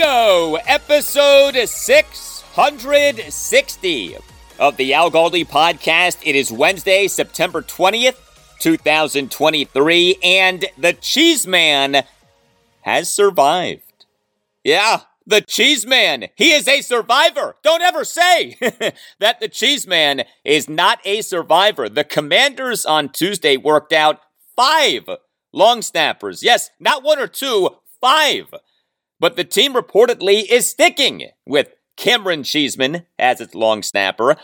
Go! Episode 660 of the Al Galdi podcast. It is Wednesday, September 20th, 2023, and the Cheese Man has survived. Yeah, the Cheese Man. He is a survivor. Don't ever say that the Cheese Man is not a survivor. The Commanders on Tuesday worked out five long snappers. Yes, not one or two, five. But the team reportedly is sticking with Cameron Cheeseman as its long snapper,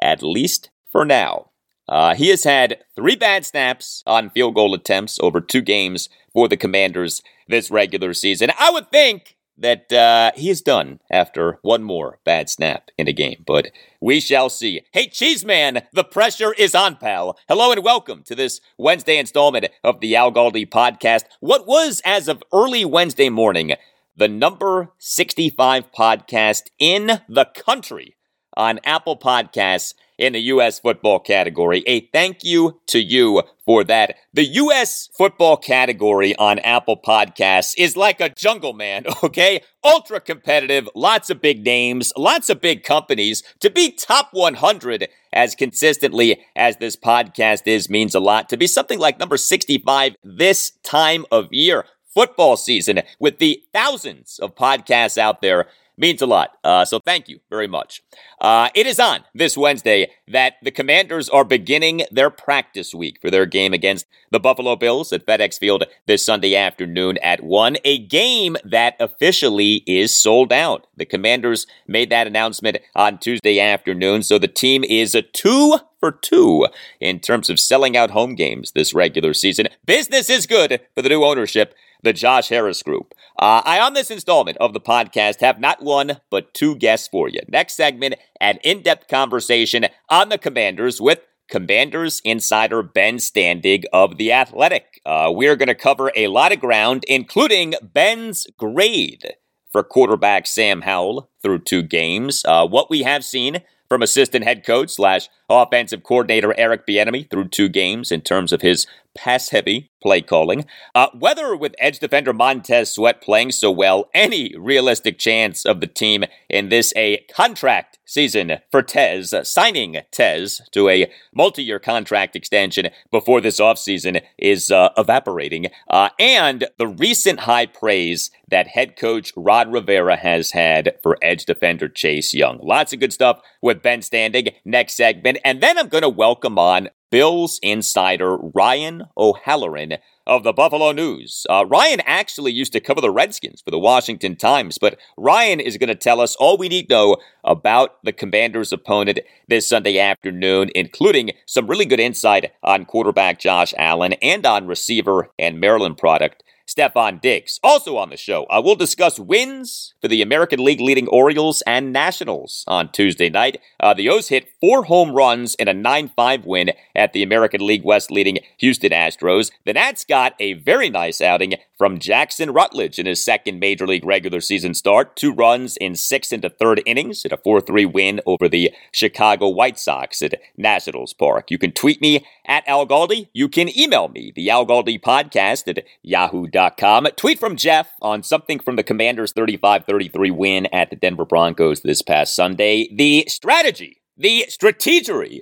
at least for now. Uh, he has had three bad snaps on field goal attempts over two games for the Commanders this regular season. I would think that uh, he is done after one more bad snap in a game, but we shall see. Hey, Cheeseman, the pressure is on, pal. Hello and welcome to this Wednesday installment of the Al Galdi podcast. What was, as of early Wednesday morning, the number 65 podcast in the country on Apple Podcasts in the U.S. football category. A thank you to you for that. The U.S. football category on Apple Podcasts is like a jungle, man, okay? Ultra competitive, lots of big names, lots of big companies. To be top 100 as consistently as this podcast is means a lot. To be something like number 65 this time of year football season with the thousands of podcasts out there means a lot. Uh, so thank you very much. Uh, it is on this Wednesday that the Commanders are beginning their practice week for their game against the Buffalo Bills at FedEx Field this Sunday afternoon at 1, a game that officially is sold out. The Commanders made that announcement on Tuesday afternoon, so the team is a two for two in terms of selling out home games this regular season. Business is good for the new ownership the Josh Harris Group. Uh, I, on this installment of the podcast, have not one, but two guests for you. Next segment, an in depth conversation on the Commanders with Commanders insider Ben Standig of The Athletic. Uh, we're going to cover a lot of ground, including Ben's grade for quarterback Sam Howell through two games, uh, what we have seen from assistant head coach slash offensive coordinator Eric Bieniemy through two games in terms of his pass heavy play calling. Uh, whether with edge defender Montez Sweat playing so well, any realistic chance of the team in this a contract season for Tez, uh, signing Tez to a multi year contract extension before this offseason is uh, evaporating, uh, and the recent high praise that head coach Ron Rivera has had for edge defender Chase Young. Lots of good stuff with Ben Standig next segment. And then I'm going to welcome on Bills insider Ryan O'Halloran of the Buffalo News. Uh, Ryan actually used to cover the Redskins for the Washington Times, but Ryan is going to tell us all we need to know about the Commanders' opponent this Sunday afternoon, including some really good insight on quarterback Josh Allen and on receiver and Maryland product Stefon Diggs. Also on the show, I will discuss wins for the American League leading Orioles and Nationals on Tuesday night. Uh, the O's hit four home runs in a 9 5 win at the American League West leading Houston Astros. The Nats got a very nice outing from Jackson Rutledge in his second major league regular season start. Two runs in sixth and third innings in a 4 3 win over the Chicago White Sox at Nationals Park. You can tweet me at Al Galdi. You can email me, the Al Galdi podcast at yahoo.com. Tweet from Jeff on something from the Commanders' 35 33 win at the Denver Broncos this past Sunday. The strategy, the strategery.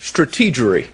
Strategery.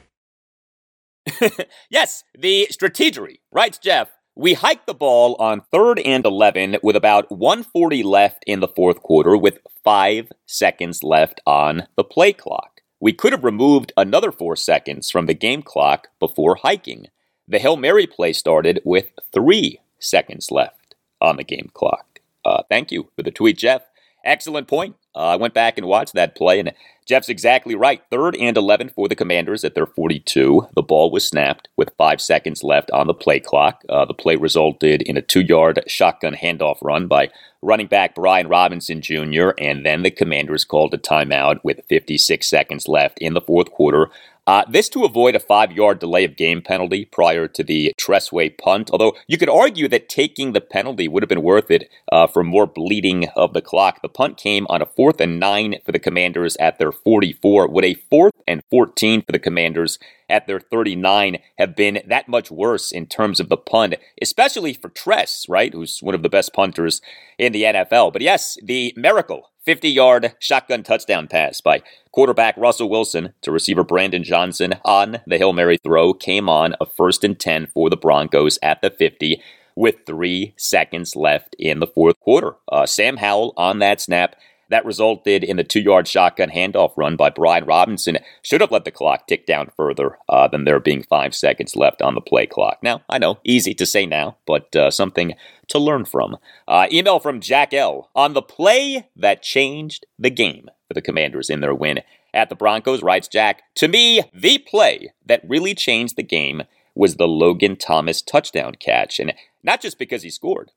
yes, the strategery, writes Jeff. We hiked the ball on third and 11 with about 140 left in the fourth quarter with five seconds left on the play clock. We could have removed another four seconds from the game clock before hiking. The Hail Mary play started with three seconds left on the game clock. Uh, thank you for the tweet, Jeff. Excellent point. Uh, I went back and watched that play, and Jeff's exactly right. Third and 11 for the Commanders at their 42. The ball was snapped with five seconds left on the play clock. Uh, the play resulted in a two yard shotgun handoff run by running back Brian Robinson Jr., and then the Commanders called a timeout with 56 seconds left in the fourth quarter. Uh, this to avoid a five yard delay of game penalty prior to the Tressway punt, although you could argue that taking the penalty would have been worth it uh, for more bleeding of the clock. The punt came on a fourth and nine for the Commanders at their 44. Would a fourth and 14 for the Commanders at their 39 have been that much worse in terms of the punt, especially for Tress, right, who's one of the best punters in the NFL? But yes, the miracle 50 yard shotgun touchdown pass by quarterback Russell Wilson to receiver Brandon Johnson on the Hail Mary throw came on a first and 10 for the Broncos at the 50 with three seconds left in the fourth quarter. Uh, Sam Howell on that snap that resulted in the two yard shotgun handoff run by Brian Robinson. Should have let the clock tick down further uh, than there being five seconds left on the play clock. Now, I know, easy to say now, but uh, something to learn from. Uh, email from Jack L. On the play that changed the game for the Commanders in their win at the Broncos, writes Jack, To me, the play that really changed the game was the Logan Thomas touchdown catch. And not just because he scored,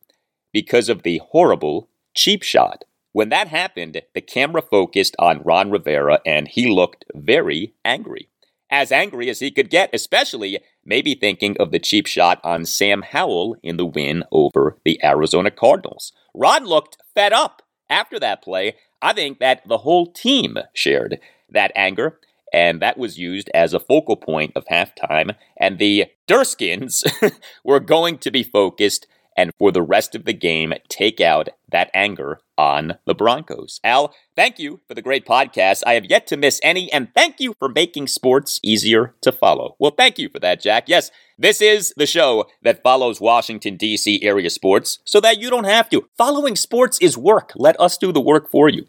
because of the horrible cheap shot when that happened, the camera focused on Ron Rivera and he looked very angry. As angry as he could get, especially maybe thinking of the cheap shot on Sam Howell in the win over the Arizona Cardinals. Ron looked fed up after that play. I think that the whole team shared that anger, and that was used as a focal point of halftime. And the Durskins were going to be focused and for the rest of the game, take out that anger on the Broncos. Al, thank you for the great podcast. I have yet to miss any, and thank you for making sports easier to follow. Well, thank you for that, Jack. Yes, this is the show that follows Washington, D.C. area sports so that you don't have to. Following sports is work. Let us do the work for you.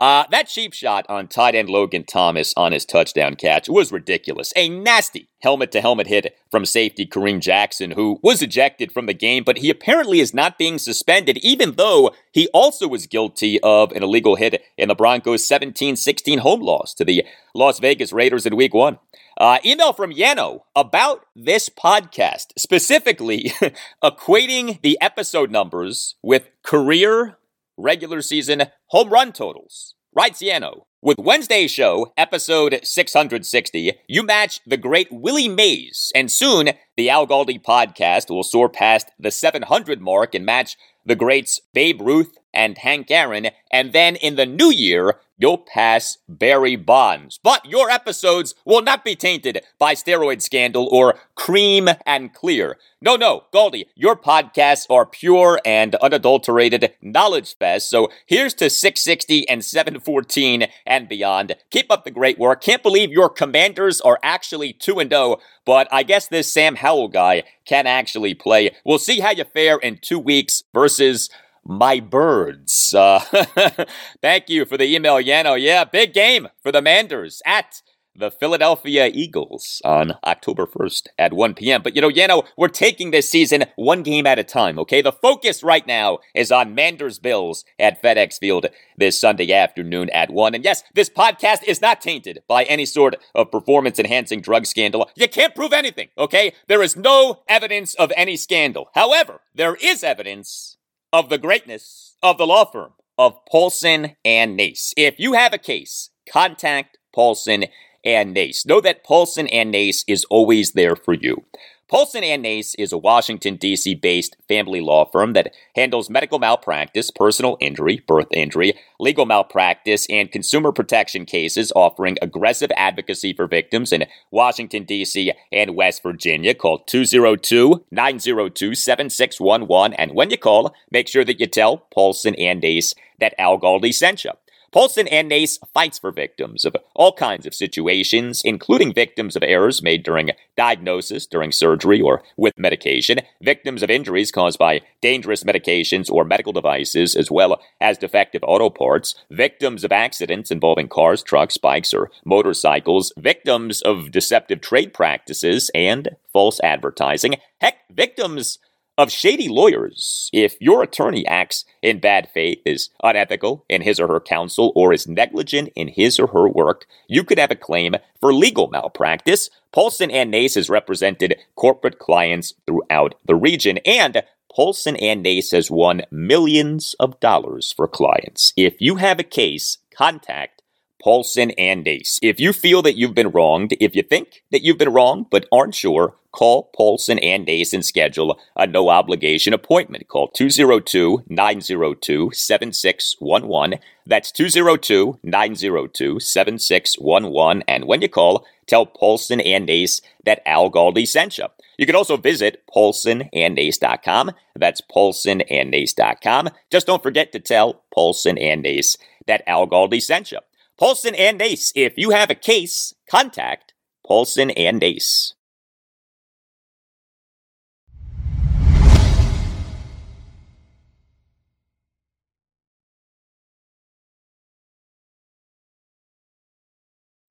Uh, that cheap shot on tight end Logan Thomas on his touchdown catch was ridiculous. A nasty helmet to helmet hit from safety Kareem Jackson, who was ejected from the game, but he apparently is not being suspended, even though he also was guilty of an illegal hit in the Broncos' 17 16 home loss to the Las Vegas Raiders in week one. Uh, email from Yano about this podcast, specifically equating the episode numbers with career regular season home run totals. Writes Yano. With Wednesday's show, episode 660, you match the great Willie Mays, and soon the Al Galdi podcast will soar past the 700 mark and match the greats Babe Ruth and Hank Aaron, and then in the new year, you'll pass Barry Bonds. But your episodes will not be tainted by steroid scandal or cream and clear. No, no, Galdi, your podcasts are pure and unadulterated knowledge fest. So here's to 660 and 714 and beyond. Keep up the great work. Can't believe your commanders are actually 2 and 0, but I guess this Sam Howell guy can actually play. We'll see how you fare in 2 weeks versus my birds. Uh, thank you for the email, Yano. Yeah, big game for the Manders at the Philadelphia Eagles on October 1st at 1 p.m. But you know, Yano, we're taking this season one game at a time, okay? The focus right now is on Manders Bills at FedEx Field this Sunday afternoon at 1. And yes, this podcast is not tainted by any sort of performance enhancing drug scandal. You can't prove anything, okay? There is no evidence of any scandal. However, there is evidence of the greatness of the law firm of Paulson and Nace. If you have a case, contact Paulson and Nace. Know that Paulson and Nace is always there for you. Paulson and Nace is a Washington, D.C. based family law firm that handles medical malpractice, personal injury, birth injury, legal malpractice, and consumer protection cases, offering aggressive advocacy for victims in Washington, D.C. and West Virginia. Call 202 902 7611. And when you call, make sure that you tell Paulson and Nace that Al Galdi sent you. Paulson and Nace fights for victims of all kinds of situations, including victims of errors made during diagnosis, during surgery, or with medication, victims of injuries caused by dangerous medications or medical devices, as well as defective auto parts, victims of accidents involving cars, trucks, bikes, or motorcycles, victims of deceptive trade practices and false advertising, heck, victims of shady lawyers. If your attorney acts in bad faith, is unethical in his or her counsel, or is negligent in his or her work, you could have a claim for legal malpractice. Paulson and Nace has represented corporate clients throughout the region, and Paulson and Nace has won millions of dollars for clients. If you have a case, contact Paulson and Nace. If you feel that you've been wronged, if you think that you've been wronged but aren't sure, call Paulson and Nace and schedule a no obligation appointment. Call 202 902 7611. That's 202 902 7611. And when you call, tell Paulson and Nace that Al Galdi sent you. You can also visit paulsonandnace.com. That's paulsonandnace.com. Just don't forget to tell Paulson and Nace that Al Galdi sent you. Paulson and Nace. If you have a case, contact Paulson and Nace.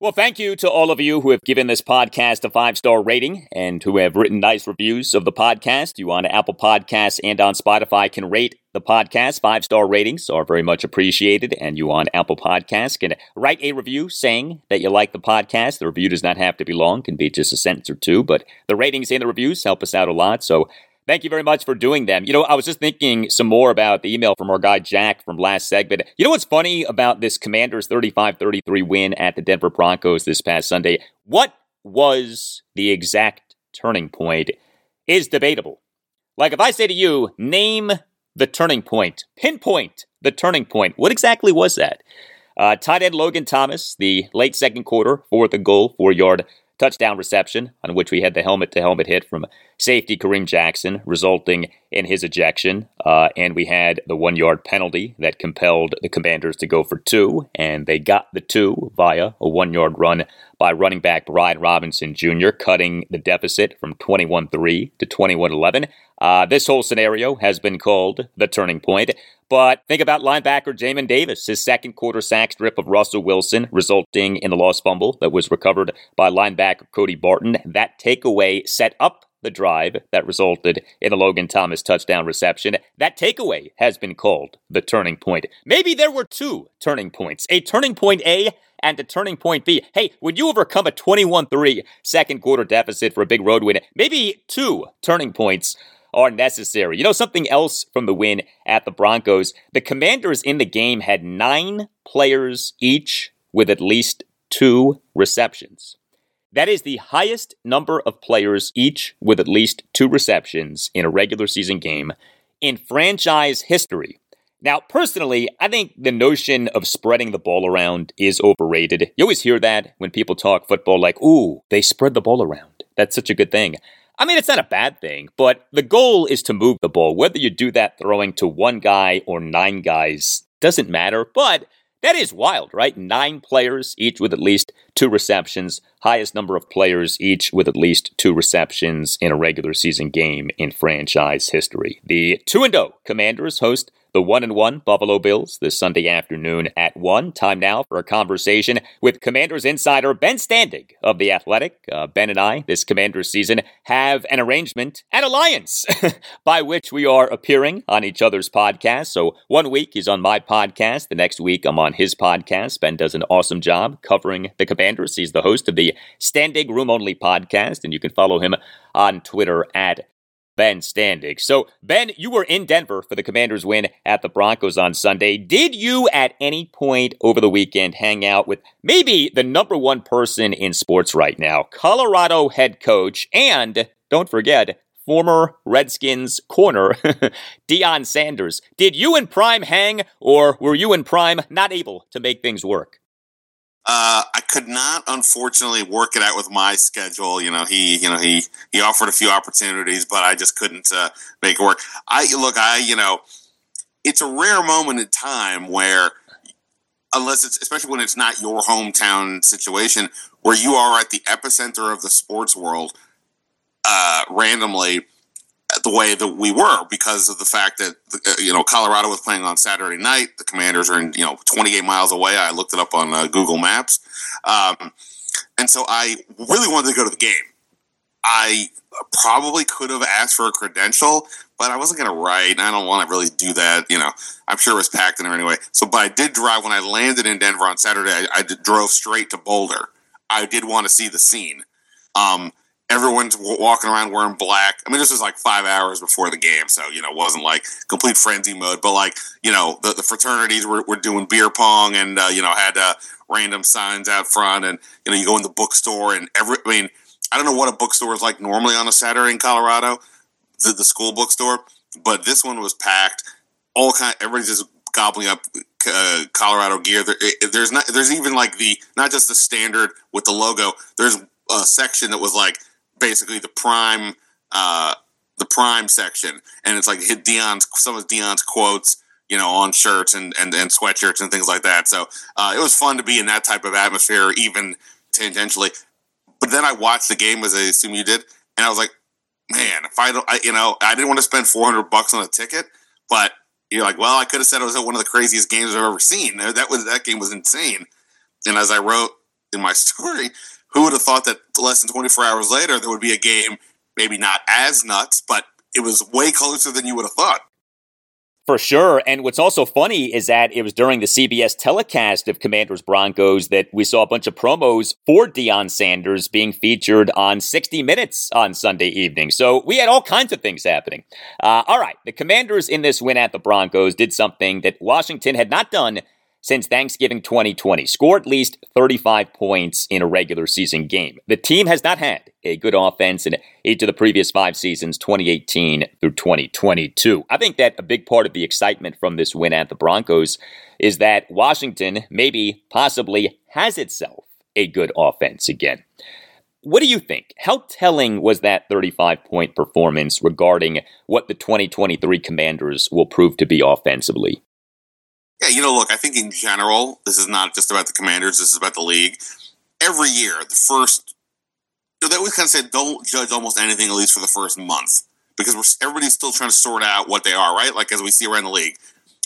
Well, thank you to all of you who have given this podcast a five star rating and who have written nice reviews of the podcast. You on Apple Podcasts and on Spotify can rate the podcast. Five star ratings are very much appreciated. And you on Apple Podcasts can write a review saying that you like the podcast. The review does not have to be long, can be just a sentence or two, but the ratings and the reviews help us out a lot. So Thank you very much for doing them. You know, I was just thinking some more about the email from our guy Jack from last segment. You know what's funny about this Commanders 35 33 win at the Denver Broncos this past Sunday? What was the exact turning point is debatable. Like if I say to you, name the turning point, pinpoint the turning point, what exactly was that? Uh, tight end Logan Thomas, the late second quarter, fourth and goal, four yard touchdown reception on which we had the helmet to helmet hit from safety Kareem Jackson, resulting in his ejection. Uh, and we had the one yard penalty that compelled the commanders to go for two, and they got the two via a one yard run by running back Brian Robinson Jr., cutting the deficit from 21 3 to 21 11. Uh, this whole scenario has been called the turning point. But think about linebacker Jamin Davis, his second quarter sack strip of Russell Wilson, resulting in the lost fumble that was recovered by linebacker Cody Barton. That takeaway set up the drive that resulted in a Logan Thomas touchdown reception. That takeaway has been called the turning point. Maybe there were two turning points a turning point A and a turning point B. Hey, when you overcome a 21 3 second quarter deficit for a big road win, maybe two turning points are necessary. You know, something else from the win at the Broncos the commanders in the game had nine players each with at least two receptions. That is the highest number of players each with at least two receptions in a regular season game in franchise history. Now, personally, I think the notion of spreading the ball around is overrated. You always hear that when people talk football, like, ooh, they spread the ball around. That's such a good thing. I mean, it's not a bad thing, but the goal is to move the ball. Whether you do that throwing to one guy or nine guys doesn't matter, but that is wild, right? Nine players, each with at least two receptions, highest number of players, each with at least two receptions in a regular season game in franchise history. The 2 0 Commanders host the 1 and 1 Buffalo Bills this Sunday afternoon at 1. Time now for a conversation with Commanders insider Ben Standig of The Athletic. Uh, ben and I, this Commanders season, have an arrangement, an alliance, by which we are appearing on each other's podcasts. So one week he's on my podcast, the next week I'm on his podcast. Ben does an awesome job covering the Commanders. He's the host of the Standing Room Only podcast, and you can follow him on Twitter at Ben Standig. So, Ben, you were in Denver for the Commanders' win at the Broncos on Sunday. Did you at any point over the weekend hang out with maybe the number one person in sports right now, Colorado head coach and don't forget, former Redskins corner, Deion Sanders. Did you and Prime hang, or were you and Prime not able to make things work? Uh, I could not, unfortunately, work it out with my schedule. You know, he, you know, he he offered a few opportunities, but I just couldn't uh, make it work. I look, I, you know, it's a rare moment in time where, unless it's especially when it's not your hometown situation, where you are at the epicenter of the sports world, uh, randomly the way that we were because of the fact that uh, you know Colorado was playing on Saturday night. The Commanders are in you know 28 miles away. I looked it up on uh, Google Maps, um, and so I really wanted to go to the game. I probably could have asked for a credential, but I wasn't going to write, and I don't want to really do that. You know, I'm sure it was packed in there anyway. So, but I did drive when I landed in Denver on Saturday. I, I drove straight to Boulder. I did want to see the scene. Um, everyone's walking around wearing black. I mean, this was like five hours before the game, so you know, it wasn't like complete frenzy mode. But like, you know, the, the fraternities were, were doing beer pong, and uh, you know, had uh, random signs out front, and you know, you go in the bookstore, and every. I mean, I don't know what a bookstore is like normally on a Saturday in Colorado, the, the school bookstore, but this one was packed. All kind, everybody's just gobbling up uh, Colorado gear. There, it, there's not, there's even like the not just the standard with the logo. There's a section that was like basically the prime uh, the prime section, and it's like hit Deion's some of Deion's quotes, you know, on shirts and and, and sweatshirts and things like that. So uh, it was fun to be in that type of atmosphere, even tangentially. But then I watched the game, as I assume you did, and I was like, man, if I don't, I, you know, I didn't want to spend four hundred bucks on a ticket, but you're like, well, I could have said it was one of the craziest games I've ever seen. That was that game was insane. And as I wrote in my story, who would have thought that less than 24 hours later there would be a game, maybe not as nuts, but it was way closer than you would have thought. For sure. And what's also funny is that it was during the CBS telecast of Commanders Broncos that we saw a bunch of promos for Deion Sanders being featured on 60 Minutes on Sunday evening. So we had all kinds of things happening. Uh, all right. The Commanders in this win at the Broncos did something that Washington had not done since Thanksgiving 2020, score at least 35 points in a regular season game. The team has not had a good offense in each of the previous five seasons, 2018 through 2022. I think that a big part of the excitement from this win at the Broncos is that Washington maybe possibly has itself a good offense again. What do you think? How telling was that 35 point performance regarding what the 2023 Commanders will prove to be offensively? Yeah, you know, look, I think in general, this is not just about the Commanders. This is about the league. Every year, the first you know, they always kind of say don't judge almost anything at least for the first month because we're everybody's still trying to sort out what they are, right? Like as we see around the league,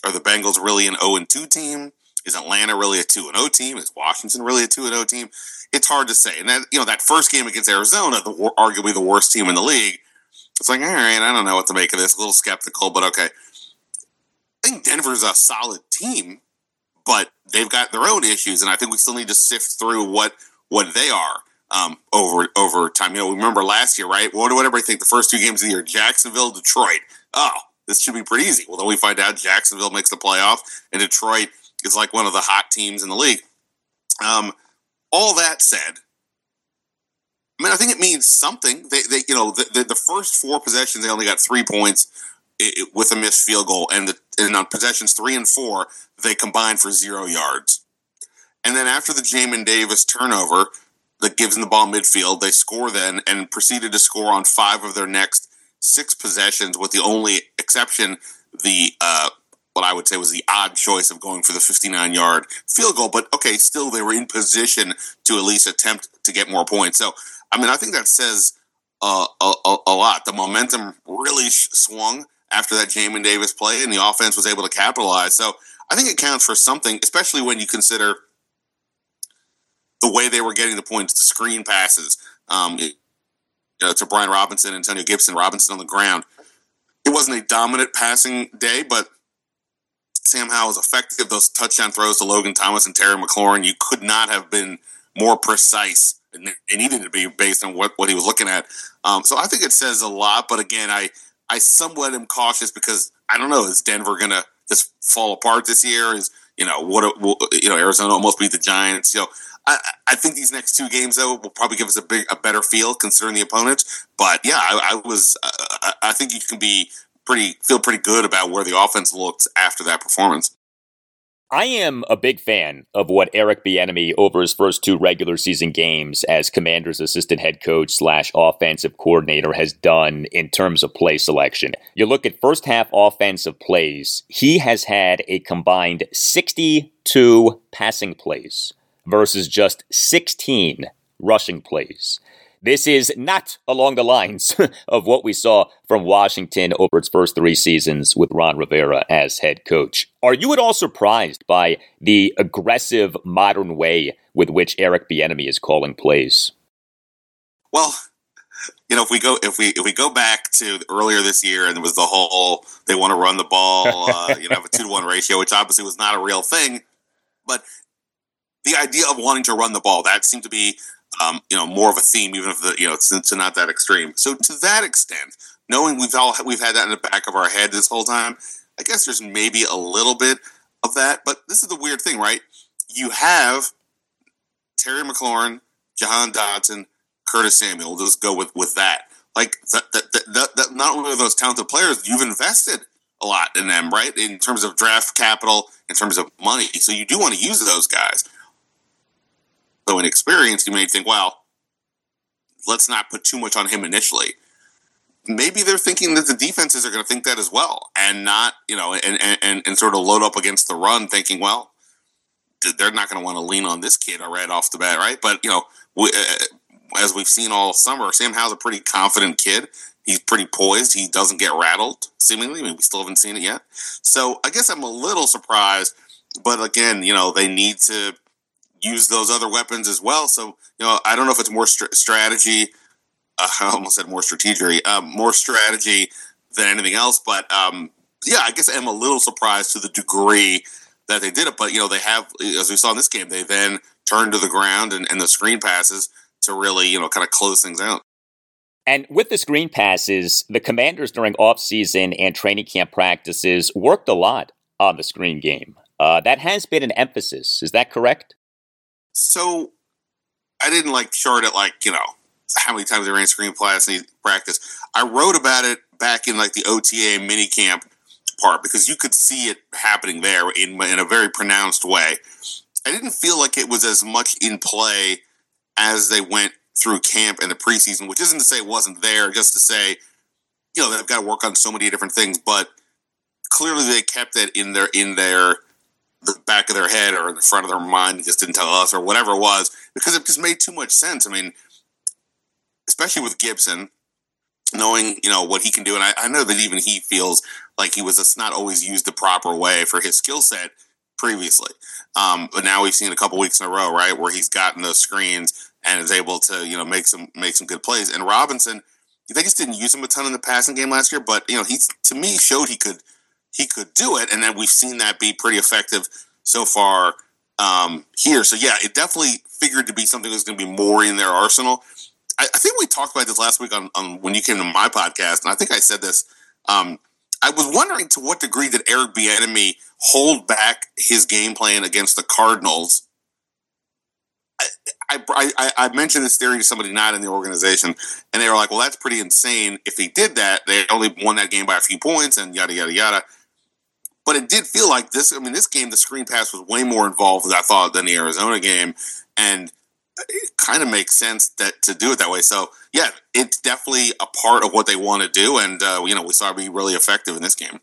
are the Bengals really an 0 and 2 team? Is Atlanta really a 2 and 0 team? Is Washington really a 2 and 0 team? It's hard to say. And that you know that first game against Arizona, the arguably the worst team in the league, it's like all right, I don't know what to make of this. A little skeptical, but okay. I think Denver's a solid team, but they've got their own issues, and I think we still need to sift through what what they are um, over over time. You know, remember last year, right? What did everybody think? The first two games of the year, Jacksonville, Detroit. Oh, this should be pretty easy. Well, then we find out Jacksonville makes the playoff, and Detroit is like one of the hot teams in the league. Um, all that said, I mean, I think it means something. They, they you know, the, the, the first four possessions, they only got three points it, with a missed field goal, and the and on possessions three and four, they combined for zero yards. And then after the Jamin Davis turnover that gives them the ball midfield, they score then and proceeded to score on five of their next six possessions, with the only exception the uh, what I would say was the odd choice of going for the 59 yard field goal. But okay, still they were in position to at least attempt to get more points. So I mean, I think that says uh, a, a, a, lot. The momentum really swung after that Jamin Davis play, and the offense was able to capitalize. So I think it counts for something, especially when you consider the way they were getting the points, the screen passes, um, you know, to Brian Robinson, Antonio Gibson, Robinson on the ground. It wasn't a dominant passing day, but Sam Howell was effective. Those touchdown throws to Logan Thomas and Terry McLaurin, you could not have been more precise. And it needed to be based on what, what he was looking at. Um, so I think it says a lot. But again, I I somewhat am cautious because I don't know is Denver gonna just fall apart this year? Is you know what you know Arizona almost beat the Giants? You know I, I think these next two games though will probably give us a big a better feel considering the opponents. But yeah, I, I was uh, I think you can be pretty feel pretty good about where the offense looks after that performance. I am a big fan of what Eric Bieniemy over his first two regular season games as Commanders' assistant head coach slash offensive coordinator has done in terms of play selection. You look at first half offensive plays, he has had a combined 62 passing plays versus just 16 rushing plays. This is not along the lines of what we saw from Washington over its first three seasons with Ron Rivera as head coach. Are you at all surprised by the aggressive modern way with which Eric Bieniemy is calling plays? Well, you know, if we go if we if we go back to earlier this year, and it was the whole they want to run the ball, uh, you know, have a two to one ratio, which obviously was not a real thing, but the idea of wanting to run the ball that seemed to be um, you know, more of a theme, even if the you know it's, not that extreme. So to that extent, knowing we've all we've had that in the back of our head this whole time, I guess there's maybe a little bit of that. But this is the weird thing, right? You have Terry McLaurin, Jahan Dotson, Curtis Samuel. We'll just go with with that. Like that, that, that, that, not only are those talented players, you've invested a lot in them, right? In terms of draft capital, in terms of money. So you do want to use those guys so inexperienced, you may think, well, let's not put too much on him initially. Maybe they're thinking that the defenses are going to think that as well, and not you know, and and and sort of load up against the run, thinking, well, they're not going to want to lean on this kid right off the bat, right? But you know, we, uh, as we've seen all summer, Sam Howell's a pretty confident kid. He's pretty poised. He doesn't get rattled, seemingly. I mean, we still haven't seen it yet. So I guess I'm a little surprised. But again, you know, they need to use those other weapons as well. So you know, I don't know if it's more st- strategy. Uh, I almost said more strategy, um, more strategy than anything else. But um, yeah, I guess I'm a little surprised to the degree that they did it. But you know, they have, as we saw in this game, they then turned to the ground and, and the screen passes to really you know kind of close things out. And with the screen passes, the commanders during offseason and training camp practices worked a lot on the screen game. Uh, that has been an emphasis. Is that correct? So I didn't like chart it like, you know, how many times they ran screen class and practice. I wrote about it back in like the OTA mini camp part because you could see it happening there in, in a very pronounced way. I didn't feel like it was as much in play as they went through camp and the preseason, which isn't to say it wasn't there, just to say, you know, they've got to work on so many different things, but clearly they kept it in their in their the back of their head or in the front of their mind, just didn't tell us or whatever it was, because it just made too much sense. I mean, especially with Gibson, knowing you know what he can do, and I, I know that even he feels like he was just not always used the proper way for his skill set previously. Um, but now we've seen a couple weeks in a row, right, where he's gotten those screens and is able to you know make some make some good plays. And Robinson, they just didn't use him a ton in the passing game last year, but you know he to me showed he could he could do it, and then we've seen that be pretty effective so far um, here. So yeah, it definitely figured to be something that's going to be more in their arsenal. I, I, think we talked about this last week on, on, when you came to my podcast, and I think I said this. Um, I was wondering to what degree did Eric Bieniemy hold back his game plan against the Cardinals. I, I, I, mentioned this theory to somebody not in the organization, and they were like, "Well, that's pretty insane. If he did that, they only won that game by a few points, and yada yada yada." But it did feel like this. I mean, this game, the screen pass was way more involved, than I thought, than the Arizona game, and it kind of makes sense that to do it that way. So, yeah, it's definitely a part of what they want to do, and uh, you know, we saw it be really effective in this game.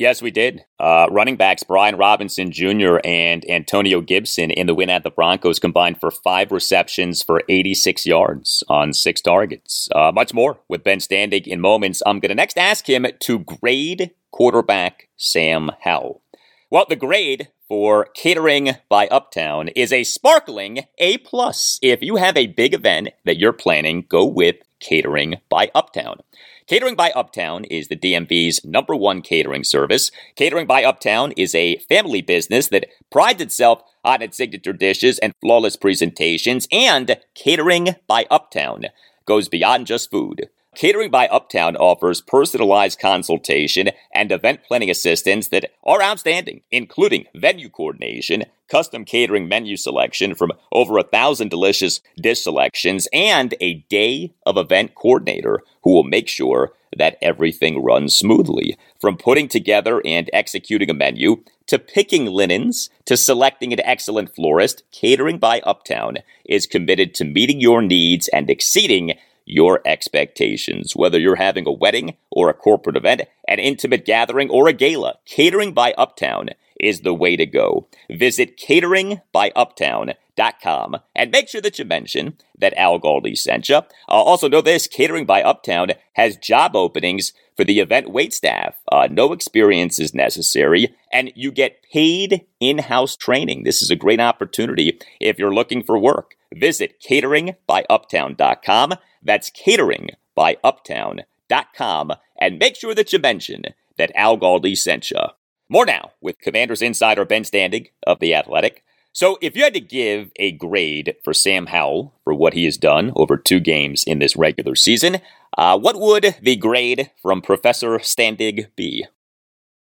Yes, we did. Uh, running backs Brian Robinson Jr. and Antonio Gibson in the win at the Broncos combined for five receptions for 86 yards on six targets. Uh, much more with Ben Standig in moments. I'm going to next ask him to grade quarterback Sam Howell. Well, the grade for catering by Uptown is a sparkling A plus. If you have a big event that you're planning, go with catering by Uptown. Catering by Uptown is the DMV's number one catering service. Catering by Uptown is a family business that prides itself on its signature dishes and flawless presentations, and Catering by Uptown goes beyond just food. Catering by Uptown offers personalized consultation and event planning assistance that are outstanding, including venue coordination, custom catering menu selection from over a thousand delicious dish selections, and a day of event coordinator who will make sure that everything runs smoothly. From putting together and executing a menu to picking linens to selecting an excellent florist, Catering by Uptown is committed to meeting your needs and exceeding your expectations. Whether you're having a wedding or a corporate event, an intimate gathering, or a gala, Catering by Uptown is the way to go. Visit cateringbyuptown.com and make sure that you mention that Al Galdi sent you. Uh, also, know this Catering by Uptown has job openings for the event waitstaff. Uh, no experience is necessary, and you get paid in house training. This is a great opportunity if you're looking for work. Visit cateringbyuptown.com. That's cateringbyuptown.com, and make sure that you mention that Al Galdi sent you. More now with Commanders insider Ben Standig of The Athletic. So, if you had to give a grade for Sam Howell for what he has done over two games in this regular season, uh, what would the grade from Professor Standig be?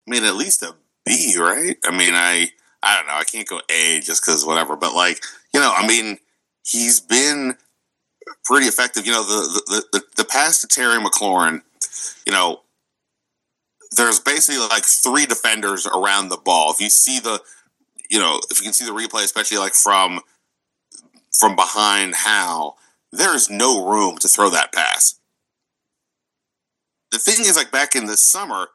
I mean, at least a B, right? I mean, I I don't know. I can't go A just because whatever, but like you know, I mean, he's been pretty effective. You know, the the the, the pass to Terry McLaurin, you know, there's basically like three defenders around the ball. If you see the, you know, if you can see the replay, especially like from from behind Howell, there is no room to throw that pass. The thing is, like back in the summer,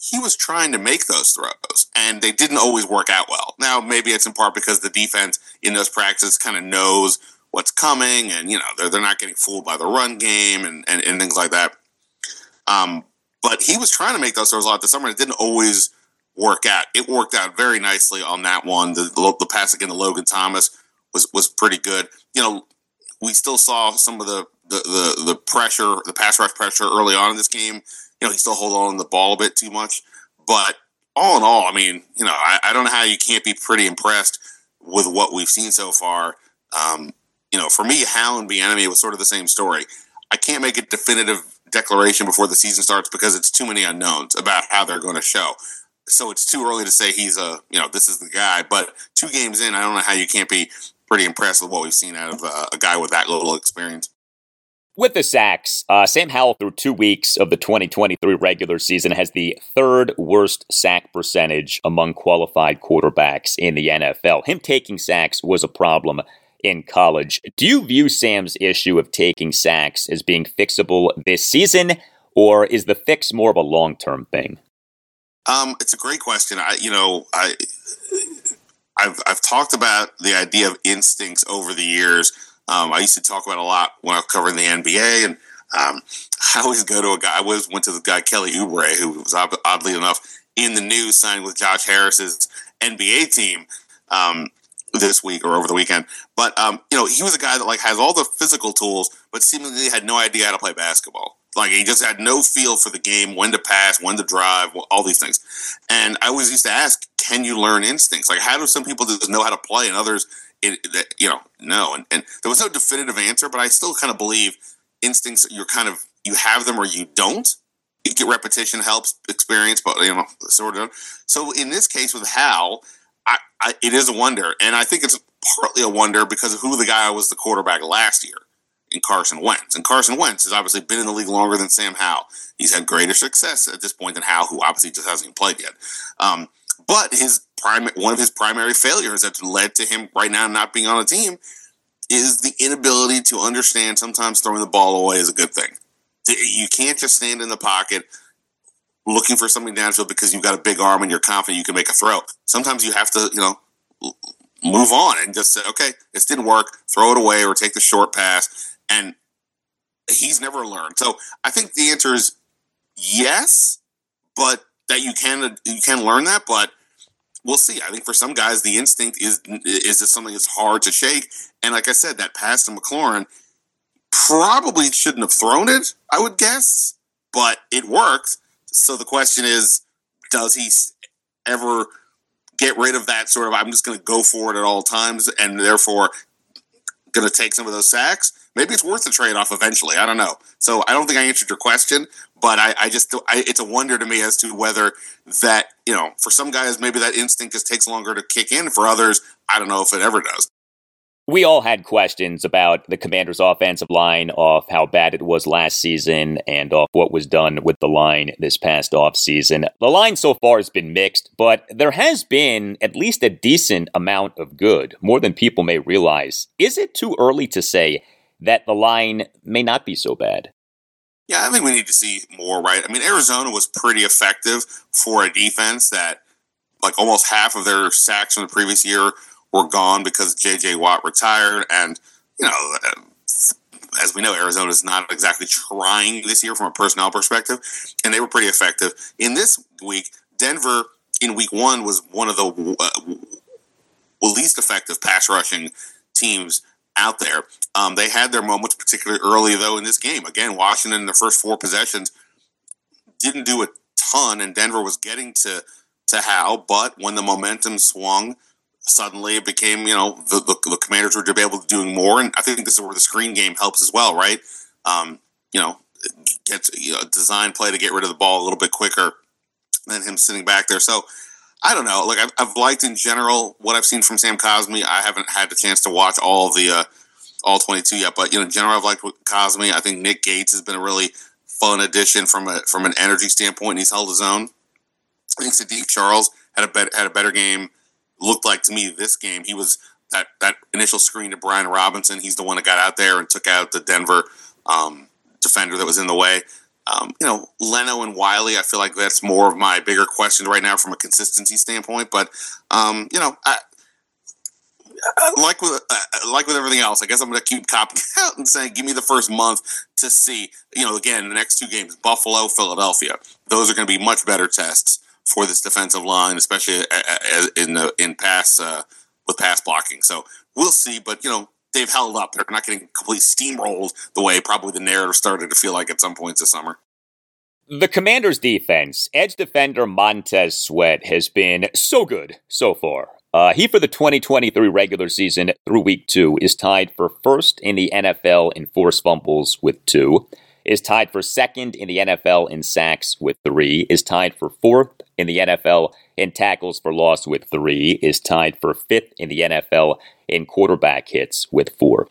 he was trying to make those throws, and they didn't always work out well. Now, maybe it's in part because the defense in those practices kind of knows what's coming, and you know they're they're not getting fooled by the run game and and, and things like that. Um, but he was trying to make those throws a lot this summer. And it didn't always work out. It worked out very nicely on that one. The, the, the pass again to Logan Thomas was was pretty good. You know, we still saw some of the the, the, the pressure, the pass rush pressure early on in this game. You know, he still hold on the ball a bit too much. But all in all, I mean, you know, I, I don't know how you can't be pretty impressed with what we've seen so far. Um, you know, for me, Howell and Bieniemy was sort of the same story. I can't make a definitive declaration before the season starts because it's too many unknowns about how they're going to show. So it's too early to say he's a you know this is the guy. But two games in, I don't know how you can't be pretty impressed with what we've seen out of uh, a guy with that little experience. With the sacks, uh, Sam Howell through two weeks of the 2023 regular season has the third worst sack percentage among qualified quarterbacks in the NFL. Him taking sacks was a problem in college. Do you view Sam's issue of taking sacks as being fixable this season, or is the fix more of a long term thing? Um, it's a great question. I, you know, I, I've I've talked about the idea of instincts over the years. Um, I used to talk about a lot when I was covering the NBA, and um, I always go to a guy. I always went to the guy Kelly Oubre, who was oddly enough in the news, signed with Josh Harris's NBA team. Um, this week or over the weekend. But um, you know, he was a guy that like has all the physical tools, but seemingly had no idea how to play basketball. Like he just had no feel for the game, when to pass, when to drive, all these things. And I always used to ask, can you learn instincts? Like how do some people just know how to play and others, it, that, you know, no? And, and there was no definitive answer, but I still kind of believe instincts. You're kind of you have them or you don't. You get repetition helps experience, but you know, sort of. So in this case with Howell, I, I, it is a wonder, and I think it's partly a wonder because of who the guy was the quarterback last year in Carson Wentz. And Carson Wentz has obviously been in the league longer than Sam Howell. He's had greater success at this point than Howell, who obviously just hasn't even played yet. Um, but his prime, one of his primary failures that led to him right now not being on a team is the inability to understand sometimes throwing the ball away is a good thing. You can't just stand in the pocket looking for something downfield because you've got a big arm and you're confident you can make a throw. Sometimes you have to, you know, move on and just say, okay, this didn't work, throw it away or take the short pass. And he's never learned. So I think the answer is yes, but that you can you can learn that, but we'll see. I think for some guys the instinct is is just something that's hard to shake. And like I said, that pass to McLaurin probably shouldn't have thrown it, I would guess, but it worked. So the question is, does he ever get rid of that sort of I'm just going to go for it at all times and therefore going to take some of those sacks, maybe it's worth the trade off eventually. I don't know. So I don't think I answered your question, but I, I just I, it's a wonder to me as to whether that you know for some guys maybe that instinct just takes longer to kick in. For others, I don't know if it ever does we all had questions about the Commanders' offensive line, off how bad it was last season, and off what was done with the line this past offseason. The line so far has been mixed, but there has been at least a decent amount of good, more than people may realize. Is it too early to say that the line may not be so bad? Yeah, I think we need to see more, right? I mean, Arizona was pretty effective for a defense that, like, almost half of their sacks from the previous year were gone because J.J. Watt retired. And, you know, as we know, Arizona is not exactly trying this year from a personnel perspective, and they were pretty effective. In this week, Denver in week one was one of the uh, least effective pass rushing teams out there. Um, they had their moments, particularly early, though, in this game. Again, Washington in the first four possessions didn't do a ton, and Denver was getting to to Howell, but when the momentum swung, suddenly it became, you know, the, the, the, commanders were able to doing more. And I think this is where the screen game helps as well, right? Um, you know, get you know, design play to get rid of the ball a little bit quicker than him sitting back there. So I don't know. Like I've, I've liked in general what I've seen from Sam Cosmi. I haven't had the chance to watch all the uh, all 22 yet, but you know, in general, I've liked Cosmi. I think Nick Gates has been a really fun addition from a from an energy standpoint. And he's held his own. I think Saahdiq Charles had a better had a better game looked like to me this game. He was that that initial screen to Brian Robinson. He's the one that got out there and took out the Denver um, defender that was in the way. Um, you know, Leno and Wylie, I feel like that's more of my bigger question right now from a consistency standpoint. But um, you know, I, like with like with everything else, I guess I'm going to keep copping out and saying, give me the first month to see. You know, again, the next two games, Buffalo, Philadelphia. Those are going to be much better tests for this defensive line, especially in the in pass uh, with pass blocking. So we'll see. But you know, they've held up. They're not getting completely steamrolled the way probably the narrative started to feel like at some points this summer. The Commanders' defense, edge defender Montez Sweat has been so good so far. Uh, he, for the 2023 regular season through week two, is tied for first in the NFL in forced fumbles with two is tied for second in the NFL in sacks with three, is tied for fourth in the NFL in tackles for loss with three, is tied for fifth in the NFL in quarterback hits with four.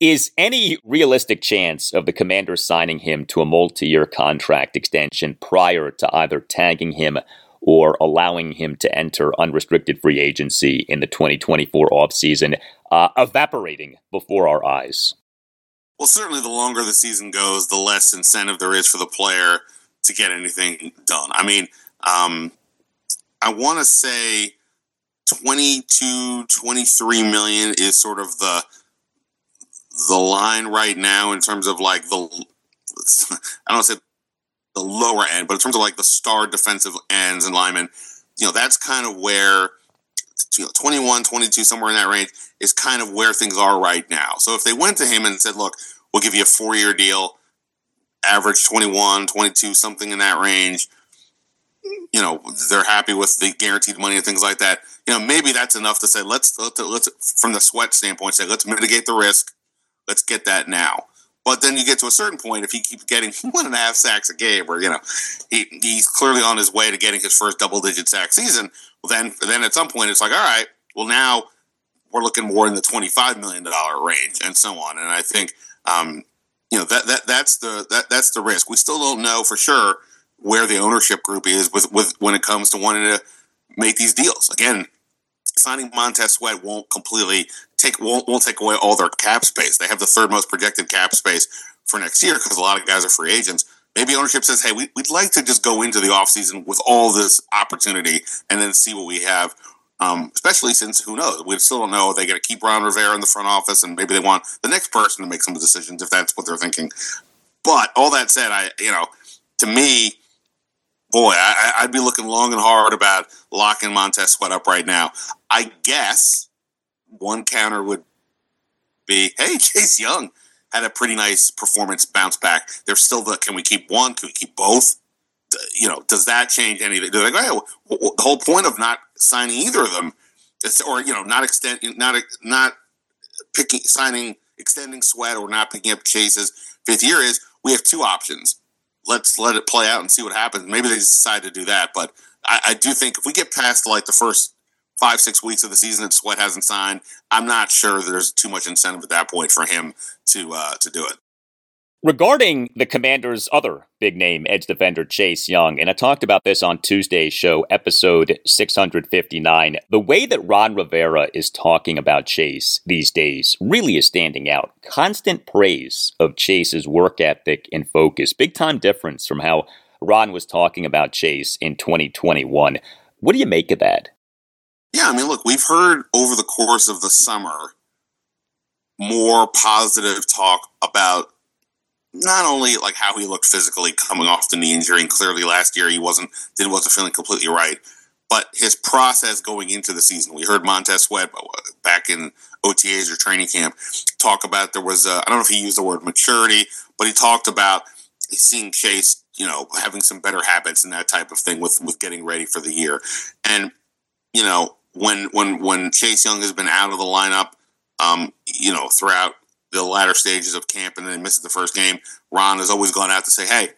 Is any realistic chance of the Commanders signing him to a multi year contract extension prior to either tagging him or allowing him to enter unrestricted free agency in the 2024 offseason uh, evaporating before our eyes? Well, certainly the longer the season goes, the less incentive there is for the player to get anything done. I mean, um, I want to say 22, 23 million is sort of the the line right now in terms of like the I don't say the lower end, but in terms of like the star defensive ends and linemen, you know, that's kind of where you know, 21, 22, somewhere in that range is kind of where things are right now. So if they went to him and said, look, we'll give you a four year deal, average 21, 22, something in that range, you know, they're happy with the guaranteed money and things like that. You know, maybe that's enough to say, let's, let's, let's from the sweat standpoint, say, let's mitigate the risk. Let's get that now. But then you get to a certain point if he keeps getting one and a half sacks a game, or you know, he, he's clearly on his way to getting his first double digit sack season. Then then at some point it's like, all right, well now we're looking more in the twenty five million dollar range, and so on. And I think um, you know that that that's the that that's the risk. We still don't know for sure where the ownership group is with with when it comes to wanting to make these deals. Again, signing Montez Sweat won't completely take won't won't take away all their cap space. They have the third most projected cap space for next year because a lot of guys are free agents. Maybe ownership says, "Hey, we, would like to just go into the offseason with all this opportunity and then see what we have." Um, especially since who knows, we still don't know. They got to keep Ron Rivera in the front office, and maybe they want the next person to make some decisions if that's what they're thinking. But all that said, I you know, to me, boy, I, I'd be looking long and hard about locking Montez Sweat up right now. I guess one counter would be, hey, Chase Young had a pretty nice performance bounce back. There's still the can we keep one? Can we keep both? You know, does that change anything? They're like, oh, the whole point of not signing either of them, is, or you know, not extend, not not picking, signing, extending Sweat or not picking up Chase's fifth year is we have two options. Let's let it play out and see what happens. Maybe they decide to do that, but I, I do think if we get past like the first five six weeks of the season and Sweat hasn't signed, I'm not sure there's too much incentive at that point for him to uh, to do it. Regarding the commander's other big name edge defender, Chase Young, and I talked about this on Tuesday's show, episode 659. The way that Ron Rivera is talking about Chase these days really is standing out. Constant praise of Chase's work ethic and focus. Big time difference from how Ron was talking about Chase in 2021. What do you make of that? Yeah, I mean, look, we've heard over the course of the summer more positive talk about not only like how he looked physically coming off the knee injury, and clearly last year he wasn't did wasn't feeling completely right, but his process going into the season. We heard Montez Sweat uh, back in OTAs or training camp talk about there was I don't know if he used the word maturity, but he talked about seeing Chase, you know, having some better habits and that type of thing with with getting ready for the year, and you know when when when Chase Young has been out of the lineup, um, you know, throughout the latter stages of camp and then misses the first game, Ron has always gone out to say, hey,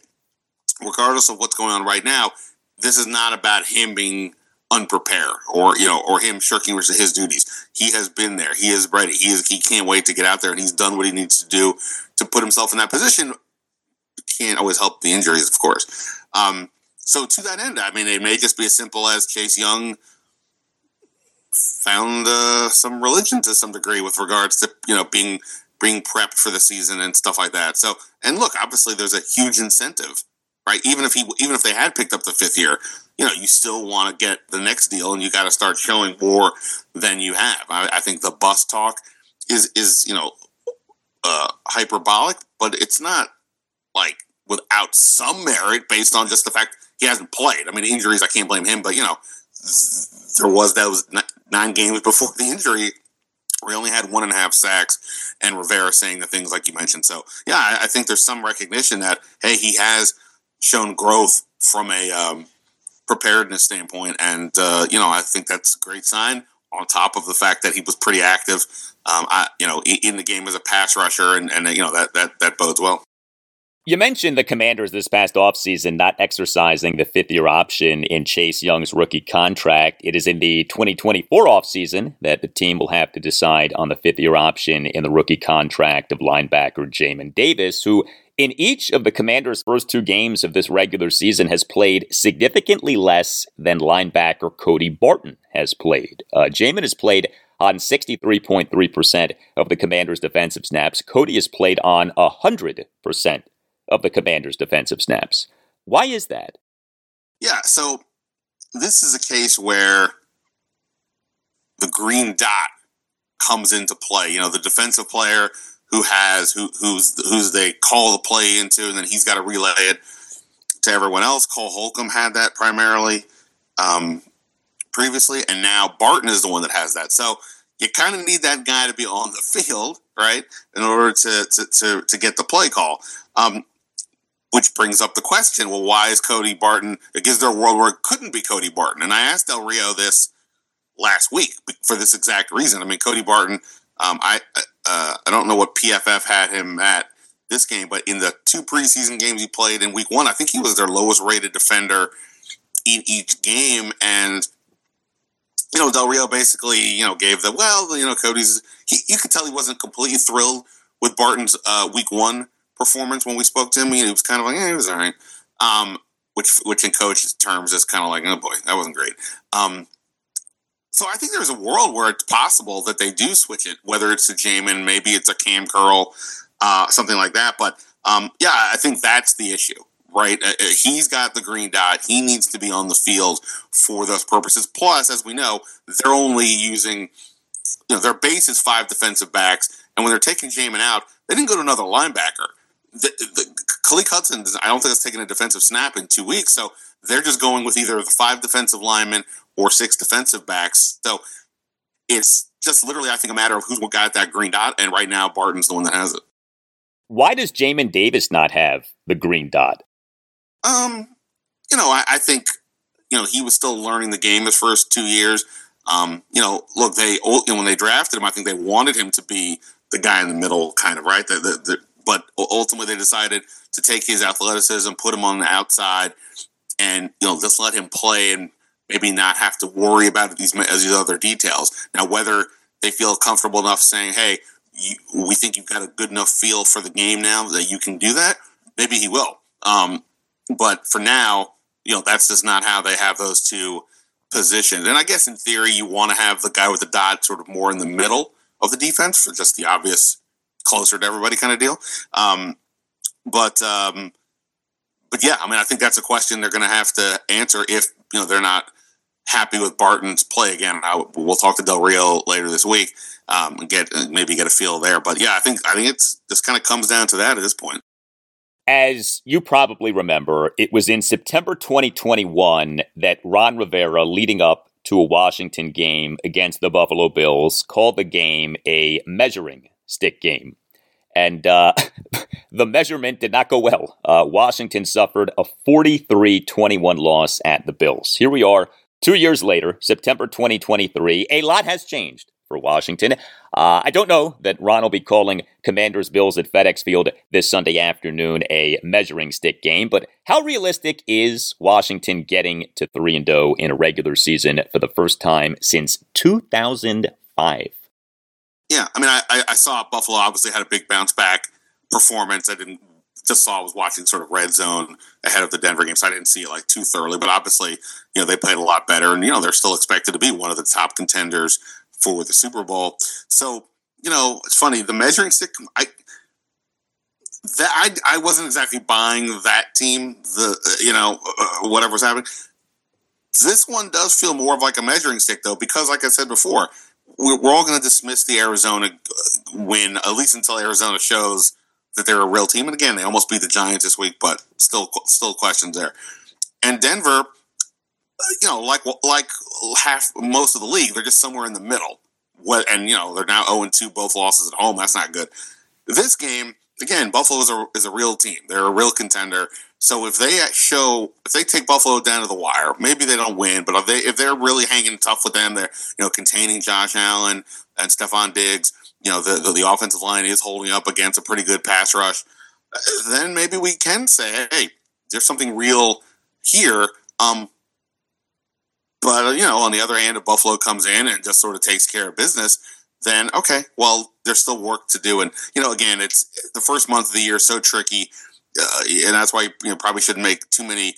regardless of what's going on right now, this is not about him being unprepared or you know or him shirking his duties. He has been there. He is ready. He is he can't wait to get out there and he's done what he needs to do to put himself in that position. Can't always help the injuries, of course. Um, so to that end, I mean, it may just be as simple as Chase Young found uh, some religion to some degree with regards to you know being being prepped for the season and stuff like that. So, and look, obviously, there's a huge incentive, right? Even if he, even if they had picked up the fifth year, you know, you still want to get the next deal, and you got to start showing more than you have. I, I, think the bus talk is is you know uh, hyperbolic, but it's not like without some merit based on just the fact he hasn't played. I mean, injuries, I can't blame him, but you know, there was those nine games before the injury we only had one and a half sacks, and Rivera saying the things like you mentioned. So, yeah, I, I think there's some recognition that hey, he has shown growth from a um, preparedness standpoint, and uh, you know, I think that's a great sign. On top of the fact that he was pretty active, um, I, you know, in the game as a pass rusher, and, and you know that that that bodes well. You mentioned the Commanders this past offseason not exercising the fifth year option in Chase Young's rookie contract. It is in the 2024 offseason that the team will have to decide on the fifth year option in the rookie contract of linebacker Jamin Davis, who in each of the Commanders' first two games of this regular season has played significantly less than linebacker Cody Barton has played. Uh, Jamin has played on 63.3% of the Commanders' defensive snaps. Cody has played on 100% of the commander's defensive snaps. Why is that? Yeah, so this is a case where the green dot comes into play. You know, the defensive player who has who who's who's they call the play into, and then he's got to relay it to everyone else. Cole Holcomb had that primarily um, previously, and now Barton is the one that has that. So you kind of need that guy to be on the field, right, in order to to to, to get the play call. Um, which brings up the question: Well, why is Cody Barton? Is there a world where it couldn't be Cody Barton? And I asked Del Rio this last week for this exact reason. I mean, Cody Barton. Um, I uh, I don't know what PFF had him at this game, but in the two preseason games he played in Week One, I think he was their lowest rated defender in each game, and you know, Del Rio basically, you know, gave the well, you know, Cody's. He, you could tell he wasn't completely thrilled with Barton's uh, Week One performance when we spoke to him. He was kind of like, eh, he was all right. Um, which, which in coach terms is kind of like, oh boy, that wasn't great. Um, so I think there's a world where it's possible that they do switch it, whether it's a Jamin, maybe it's a Cam Curl, uh, something like that. But um, yeah, I think that's the issue, right? Uh, uh, he's got the green dot. He needs to be on the field for those purposes. Plus, as we know, they're only using, you know, their base is five defensive backs, and when they're taking Jamin out, they didn't go to another linebacker the, the Khaleke Hudson, I don't think has taken a defensive snap in two weeks. So they're just going with either the five defensive linemen or six defensive backs. So it's just literally, I think, a matter of who's got that green dot. And right now, Barton's the one that has it. Why does Jamin Davis not have the green dot? Um, you know, I, I think you know he was still learning the game his first two years. Um, you know, look, they you know, when they drafted him, I think they wanted him to be the guy in the middle, kind of right. The, the, the, but ultimately, they decided to take his athleticism, put him on the outside, and you know, just let him play and maybe not have to worry about these these other details. Now, whether they feel comfortable enough saying, "Hey, you, we think you've got a good enough feel for the game now that you can do that," maybe he will. Um, but for now, you know, that's just not how they have those two positioned. And I guess in theory, you want to have the guy with the dot sort of more in the middle of the defense for just the obvious closer to everybody kind of deal. Um, but um, but yeah, I mean, I think that's a question they're going to have to answer if you know they're not happy with Barton's play again. I, we'll talk to Del Rio later this week um, and get maybe get a feel there. But yeah, I think I think it's just kind of comes down to that at this point. As you probably remember, it was in September 2021 that Ron Rivera, leading up to a Washington game against the Buffalo Bills, called the game a measuring stick game. And uh, the measurement did not go well. Uh, Washington suffered a 43 21 loss at the Bills. Here we are, two years later, September 2023. A lot has changed for Washington. Uh, I don't know that Ron will be calling Commanders Bills at FedEx Field this Sunday afternoon a measuring stick game, but how realistic is Washington getting to 3 and 0 in a regular season for the first time since 2005? Yeah, I mean, I, I saw Buffalo obviously had a big bounce back performance. I didn't just saw I was watching sort of red zone ahead of the Denver game, so I didn't see it like too thoroughly. But obviously, you know, they played a lot better, and you know, they're still expected to be one of the top contenders for the Super Bowl. So, you know, it's funny. The measuring stick, I that I I wasn't exactly buying that team. The you know uh, whatever was happening. This one does feel more of like a measuring stick though, because like I said before, we're, all going to dismiss the Arizona uh, win at least until Arizona shows that they're a real team. And again, they almost beat the Giants this week, but still still questions there. And Denver you know, like like half most of the league, they're just somewhere in the middle. What and you know they're now zero oh two, both losses at home. That's not good. This game again, Buffalo is a is a real team. They're a real contender. So if they show if they take Buffalo down to the wire, maybe they don't win, but if they if they're really hanging tough with them, they're you know containing Josh Allen and Stefon Diggs. You know the, the, the offensive line is holding up against a pretty good pass rush. Then maybe we can say, hey, there's something real here. Um, but uh, you know, on the other hand, if Buffalo comes in and just sort of takes care of business, then okay, well, there's still work to do. And you know, again, it's the first month of the year so tricky, uh, and that's why you know, probably shouldn't make too many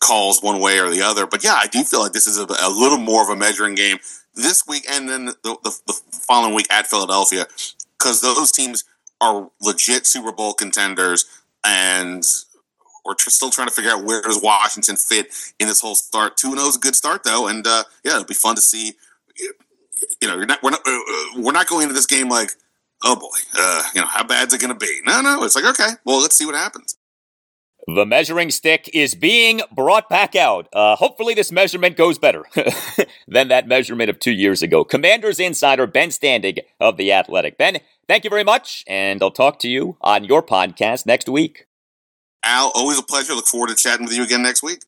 calls one way or the other. But yeah, I do feel like this is a, a little more of a measuring game this week, and then the, the, the following week at Philadelphia, because those teams are legit Super Bowl contenders, and we're tr- still trying to figure out where does Washington fit in this whole start. Two and zero is a good start though, and uh, yeah, it'll be fun to see. You know, not we're not uh, we're not going into this game like, oh boy, uh, you know, how bad's it going to be? No, no, it's like okay, well, let's see what happens. The measuring stick is being brought back out. Uh, hopefully, this measurement goes better than that measurement of two years ago. Commanders insider Ben Standig of The Athletic. Ben, thank you very much, and I'll talk to you on your podcast next week. Al, always a pleasure. Look forward to chatting with you again next week.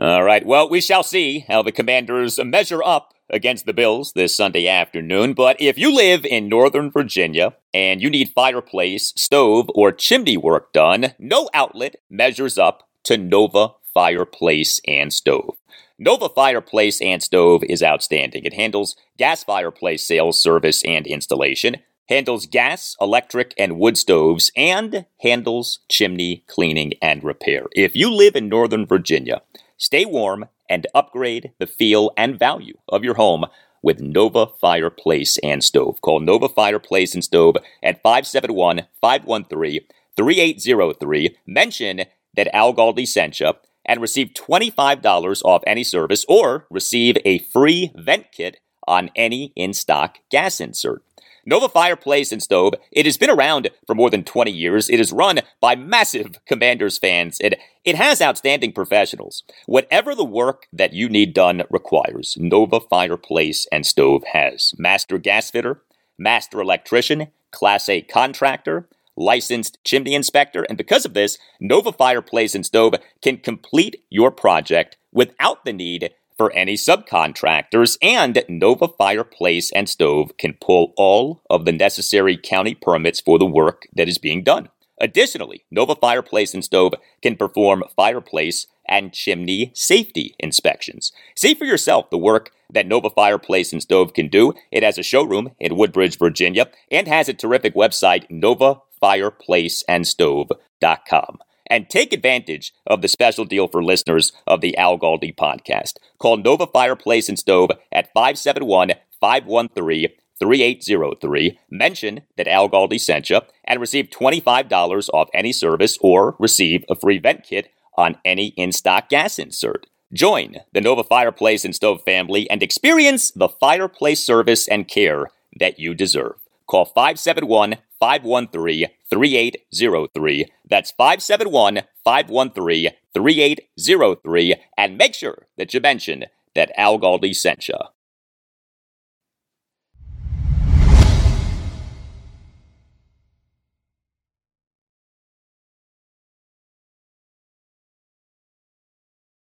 All right. Well, we shall see how the Commanders measure up against the Bills this Sunday afternoon. But if you live in Northern Virginia and you need fireplace, stove, or chimney work done, no outlet measures up to Nova Fireplace and Stove. Nova Fireplace and Stove is outstanding. It handles gas fireplace sales, service, and installation handles gas, electric, and wood stoves, and handles chimney cleaning and repair. If you live in Northern Virginia, stay warm and upgrade the feel and value of your home with Nova Fireplace and Stove. Call Nova Fireplace and Stove at 571 513 3803. Mention that Al Galdi sent you and receive $25 off any service or receive a free vent kit on any in stock gas insert. Nova Fireplace and Stove, it has been around for more than 20 years. It is run by massive Commanders fans. It, it has outstanding professionals. Whatever the work that you need done requires, Nova Fireplace and Stove has. Master gas fitter, master electrician, Class A contractor, licensed chimney inspector, and because of this, Nova Fireplace and Stove can complete your project without the need for any subcontractors, and Nova Fireplace and Stove can pull all of the necessary county permits for the work that is being done. Additionally, Nova Fireplace and Stove can perform fireplace and chimney safety inspections. See for yourself the work that Nova Fireplace and Stove can do. It has a showroom in Woodbridge, Virginia, and has a terrific website, novafireplaceandstove.com. And take advantage of the special deal for listeners of the Al Galdi podcast. Call Nova Fireplace and Stove at 571 513 3803. Mention that Al Galdi sent you and receive $25 off any service or receive a free vent kit on any in stock gas insert. Join the Nova Fireplace and Stove family and experience the fireplace service and care that you deserve. Call 571 513 3803. That's 571 513 3803. And make sure that you mention that Al Galdi sent you.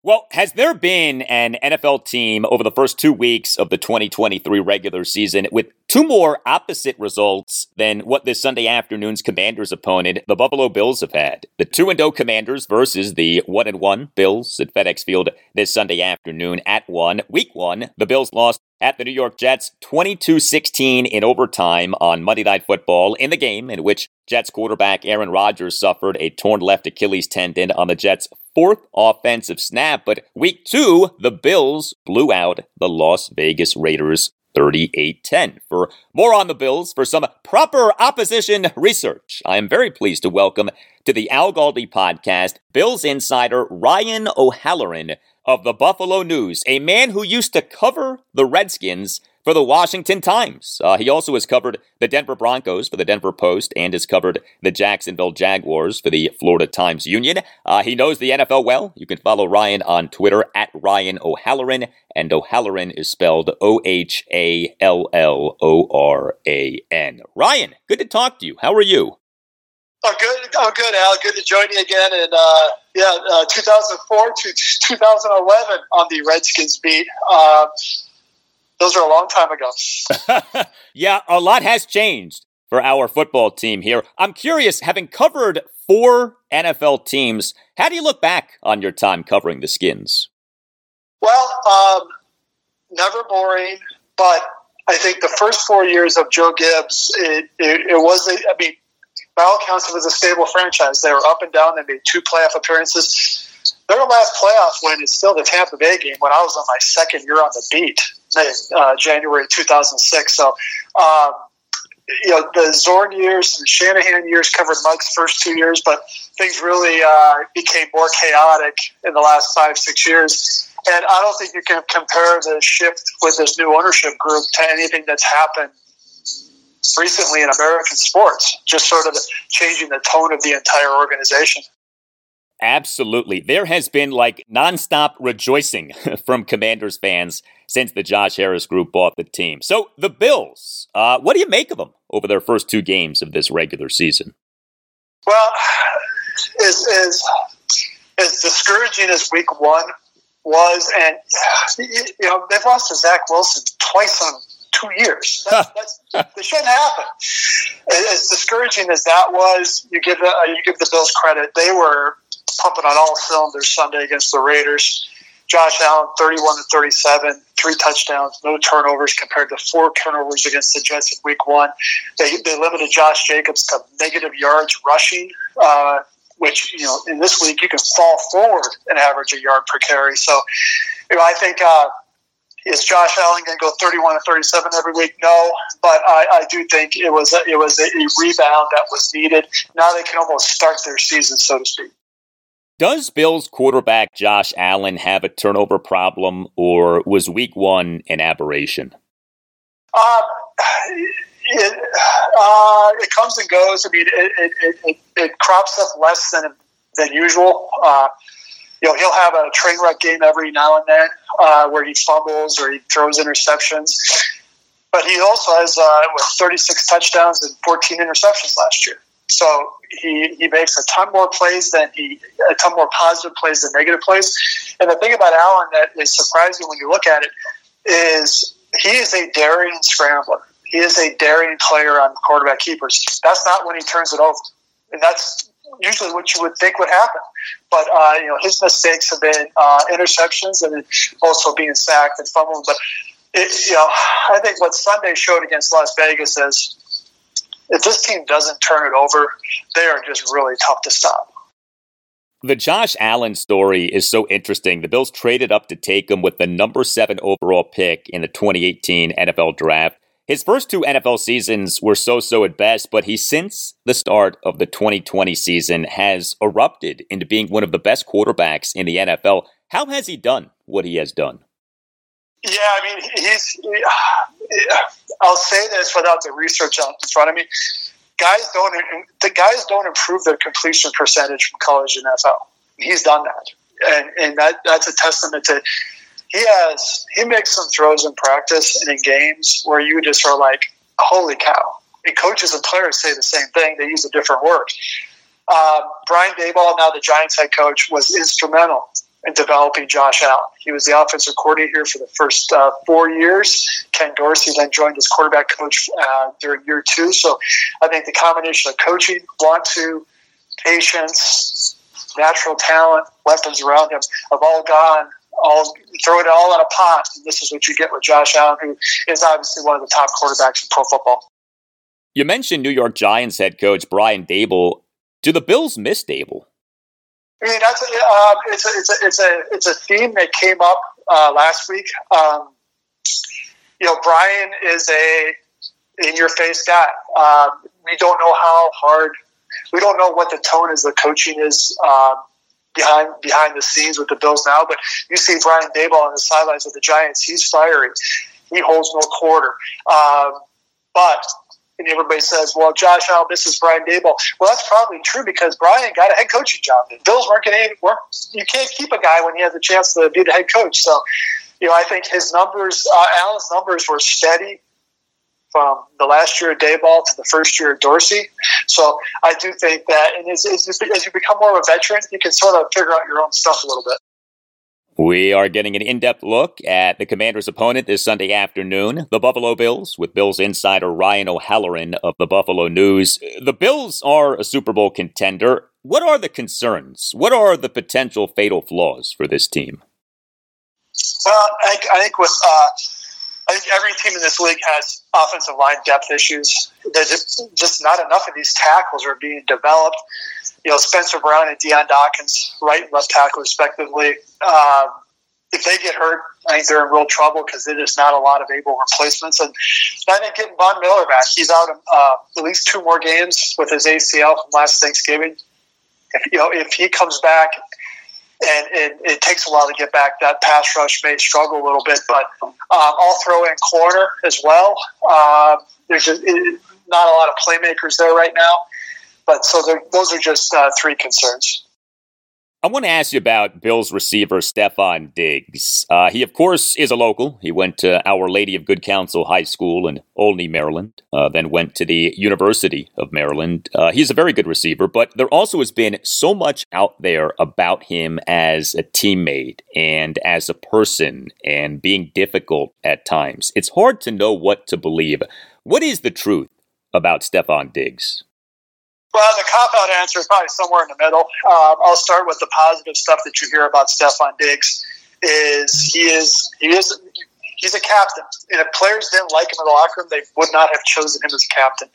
Well, has there been an NFL team over the first two weeks of the 2023 regular season with two more opposite results than what this Sunday afternoon's Commanders opponent, the Buffalo Bills, have had? The 2 and 0 Commanders versus the 1 and 1 Bills at FedEx Field this Sunday afternoon at 1. Week 1, the Bills lost at the New York Jets 22 16 in overtime on Monday Night Football in the game in which Jets quarterback Aaron Rodgers suffered a torn left Achilles tendon on the Jets' fourth offensive snap. But week two, the Bills blew out the Las Vegas Raiders 38 10. For more on the Bills, for some proper opposition research, I am very pleased to welcome to the Al Galdi podcast Bills insider Ryan O'Halloran of the Buffalo News, a man who used to cover the Redskins for the Washington Times. Uh, he also has covered the Denver Broncos for the Denver Post and has covered the Jacksonville Jaguars for the Florida Times Union. Uh, he knows the NFL well. You can follow Ryan on Twitter at Ryan O'Halloran, and O'Halloran is spelled O H A L L O R A N. Ryan, good to talk to you. How are you? Oh, good. Oh, good, Al. Good to join you again. And uh, yeah, uh, 2004 to 2011 on the Redskins beat. Uh, those are a long time ago. yeah, a lot has changed for our football team here. I'm curious, having covered four NFL teams, how do you look back on your time covering the Skins? Well, um, never boring, but I think the first four years of Joe Gibbs, it, it, it was, a, I mean, by all accounts, it was a stable franchise. They were up and down. They made two playoff appearances. Their last playoff win is still the Tampa Bay game when I was on my second year on the beat, uh, January 2006. So, um, you know, the Zorn years and the Shanahan years covered Mike's first two years, but things really uh, became more chaotic in the last five, six years. And I don't think you can compare the shift with this new ownership group to anything that's happened recently in American sports, just sort of changing the tone of the entire organization. Absolutely. There has been like nonstop rejoicing from Commanders fans since the Josh Harris group bought the team. So, the Bills, uh, what do you make of them over their first two games of this regular season? Well, as, as, as discouraging as week one was, and you know, they've lost to Zach Wilson twice on two years. That's, that shouldn't happen. As discouraging as that was, you give the, uh, you give the Bills credit. They were pumping on all cylinders Sunday against the Raiders. Josh Allen, 31 to 37, three touchdowns, no turnovers compared to four turnovers against the Jets in week one. They, they limited Josh Jacobs to negative yards rushing, uh, which, you know, in this league, you can fall forward and average a yard per carry. So, you know, I think uh, is Josh Allen going to go 31 to 37 every week? No, but I, I do think it was a, it was a, a rebound that was needed. Now they can almost start their season, so to speak. Does Bills quarterback Josh Allen have a turnover problem, or was Week One an aberration? Um, it, uh, it comes and goes. I mean, it, it, it, it crops up less than than usual. Uh, you know, he'll have a train wreck game every now and then uh, where he fumbles or he throws interceptions. But he also has uh, 36 touchdowns and 14 interceptions last year. So he, he makes a ton more plays than he a ton more positive plays than negative plays. And the thing about Allen that is surprising when you look at it is he is a daring scrambler. He is a daring player on quarterback keepers. That's not when he turns it over, and that's usually what you would think would happen. But uh, you know, his mistakes have been uh, interceptions and also being sacked and fumbling. But it, you know, I think what Sunday showed against Las Vegas is if this team doesn't turn it over, they are just really tough to stop. The Josh Allen story is so interesting. The Bills traded up to take him with the number seven overall pick in the 2018 NFL draft. His first two NFL seasons were so so at best, but he, since the start of the 2020 season, has erupted into being one of the best quarterbacks in the NFL. How has he done what he has done? Yeah, I mean, he's. He, I'll say this without the research in front of me. Guys don't. The guys don't improve their completion percentage from college to NFL. He's done that, and and that that's a testament to. He has. He makes some throws in practice and in games where you just are like, "Holy cow!" And coaches and players say the same thing. They use a different word. Uh, Brian Daboll, now the Giants head coach, was instrumental in developing Josh Allen. He was the offensive coordinator here for the first uh, four years. Ken Dorsey then joined as quarterback coach uh, during year two. So I think the combination of coaching, want to, patience, natural talent, weapons around him have all gone. All throw it all in a pot, and this is what you get with Josh Allen, who is obviously one of the top quarterbacks in pro football. You mentioned New York Giants head coach Brian Daboll. Do the Bills miss Daboll? I mean, that's um, it's a it's a it's a it's a theme that came up uh, last week. Um, you know, Brian is a in your face guy. Um, we don't know how hard. We don't know what the tone is. The coaching is um, behind behind the scenes with the Bills now. But you see Brian Daboll on the sidelines with the Giants. He's fiery. He holds no quarter. Um, but and everybody says, well, Josh Allen, is Brian Daboll. Well, that's probably true because Brian got a head coaching job. The Bills weren't going to work. You can't keep a guy when he has a chance to be the head coach. So, you know, I think his numbers, uh, Allen's numbers were steady from the last year of Daboll to the first year of Dorsey. So I do think that, and as you become more of a veteran, you can sort of figure out your own stuff a little bit. We are getting an in depth look at the Commanders' opponent this Sunday afternoon, the Buffalo Bills, with Bills insider Ryan O'Halloran of the Buffalo News. The Bills are a Super Bowl contender. What are the concerns? What are the potential fatal flaws for this team? Well, I, I think with uh, I think every team in this league has offensive line depth issues. There's just, not enough of these tackles are being developed you know, Spencer Brown and Dion Dawkins, right and left tackle, respectively. Um, if they get hurt, I think they're in real trouble because there's not a lot of able replacements. And I think getting Von Miller back, he's out uh, at least two more games with his ACL from last Thanksgiving. If, you know, if he comes back and, and, it takes a while to get back, that pass rush may struggle a little bit. But um, I'll throw in corner as well. Uh, there's just, it, not a lot of playmakers there right now. But so those are just uh, three concerns. I want to ask you about Bills receiver Stefon Diggs. Uh, he, of course, is a local. He went to Our Lady of Good Counsel High School in Olney, Maryland, uh, then went to the University of Maryland. Uh, he's a very good receiver, but there also has been so much out there about him as a teammate and as a person and being difficult at times. It's hard to know what to believe. What is the truth about Stefon Diggs? Well, the cop out answer is probably somewhere in the middle. Um, I'll start with the positive stuff that you hear about Stefon Diggs. Is he is he is he's a captain, and if players didn't like him in the locker room, they would not have chosen him as a captain.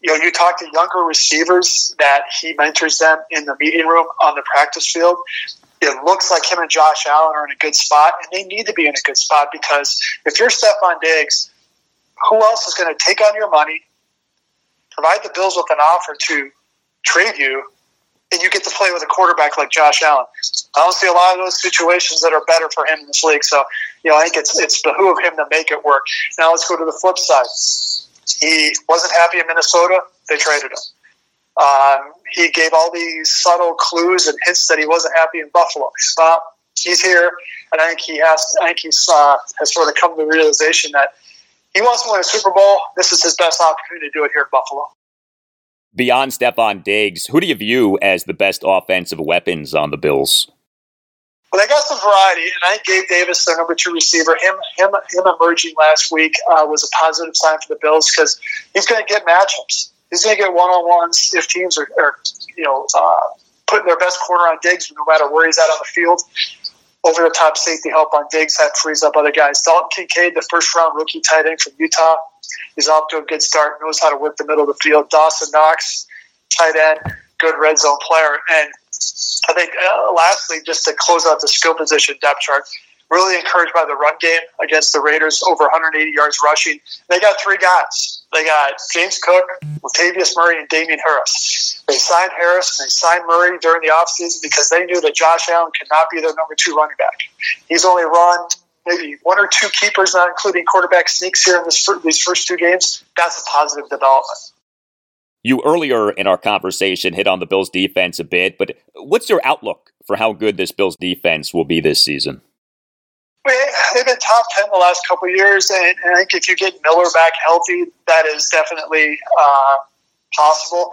You know, you talk to younger receivers that he mentors them in the meeting room on the practice field. It looks like him and Josh Allen are in a good spot, and they need to be in a good spot because if you're Stefon Diggs, who else is going to take on your money, provide the Bills with an offer to trade you, and you get to play with a quarterback like Josh Allen. I don't see a lot of those situations that are better for him in this league. So, you know, I think it's it's behoove him to make it work. Now let's go to the flip side. He wasn't happy in Minnesota. They traded him. Um, he gave all these subtle clues and hints that he wasn't happy in Buffalo. Well, he's here, and I think he has. I think he's uh, has sort of come to the realization that he wants to win a Super Bowl. This is his best opportunity to do it here in Buffalo. Beyond Stefon Diggs, who do you view as the best offensive weapons on the Bills? Well, they got some variety, and I think Gabe Davis, their number two receiver, him him him emerging last week uh, was a positive sign for the Bills because he's going to get matchups. He's going to get one on ones if teams are, are you know uh, putting their best corner on Diggs, no matter where he's at on the field. Over the top safety help on Diggs that frees up other guys. Dalton Kincaid, the first round rookie tight end from Utah, he's off to a good start. Knows how to work the middle of the field. Dawson Knox, tight end, good red zone player, and I think, uh, lastly, just to close out the skill position depth chart, really encouraged by the run game against the Raiders, over 180 yards rushing. They got three guys. They got James Cook, Latavius Murray, and Damien Harris. They signed Harris and they signed Murray during the offseason because they knew that Josh Allen could not be their number two running back. He's only run maybe one or two keepers, not including quarterback sneaks here in this, these first two games. That's a positive development. You earlier in our conversation hit on the Bills defense a bit, but what's your outlook for how good this Bills defense will be this season? They've been top 10 the last couple years, and I think if you get Miller back healthy, that is definitely uh, possible.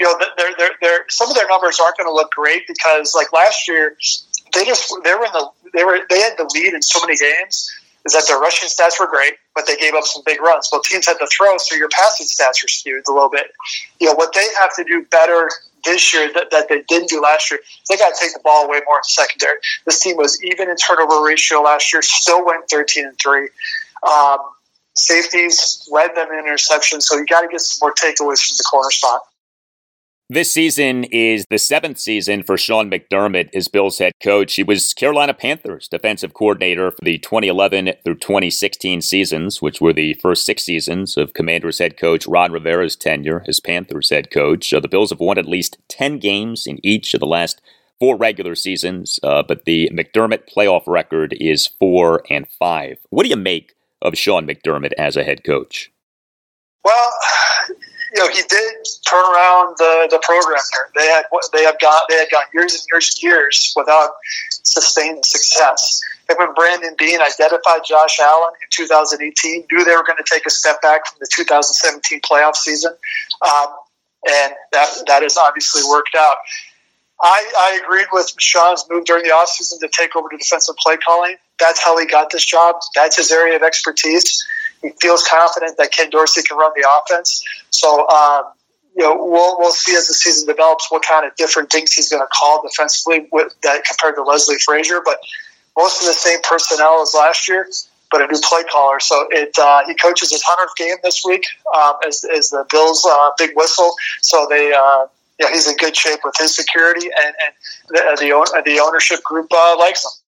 You know, they're, they're, they're, some of their numbers aren't going to look great because, like last year, they just they were in the they were they had the lead in so many games is that their rushing stats were great, but they gave up some big runs. Well, teams had to throw, so your passing stats are skewed a little bit. You know, what they have to do better this year that, that they didn't do last year, they got to take the ball away more in secondary. This team was even in turnover ratio last year, still went 13 and 3. Um, safeties led them in interceptions, so you got to get some more takeaways from the corner spot. This season is the seventh season for Sean McDermott as Bills head coach. He was Carolina Panthers defensive coordinator for the 2011 through 2016 seasons, which were the first six seasons of Commanders head coach Ron Rivera's tenure as Panthers head coach. Uh, the Bills have won at least 10 games in each of the last four regular seasons, uh, but the McDermott playoff record is four and five. What do you make of Sean McDermott as a head coach? Well, you know, he did turn around the, the program there. They had they have got they had got years and years and years without sustained success. And when Brandon Beane identified Josh Allen in 2018, knew they were going to take a step back from the 2017 playoff season, um, and that that has obviously worked out. I, I agreed with Sean's move during the offseason to take over the defensive play calling. That's how he got this job. That's his area of expertise. He feels confident that Ken Dorsey can run the offense. So, um, you know, we'll, we'll see as the season develops what kind of different things he's going to call defensively with that compared to Leslie Frazier. But most of the same personnel as last year, but a new play caller. So it uh, he coaches his hundredth game this week um, as, as the Bills' uh, big whistle. So they. Uh, yeah, he's in good shape with his security, and, and the, the, the ownership group uh, likes him.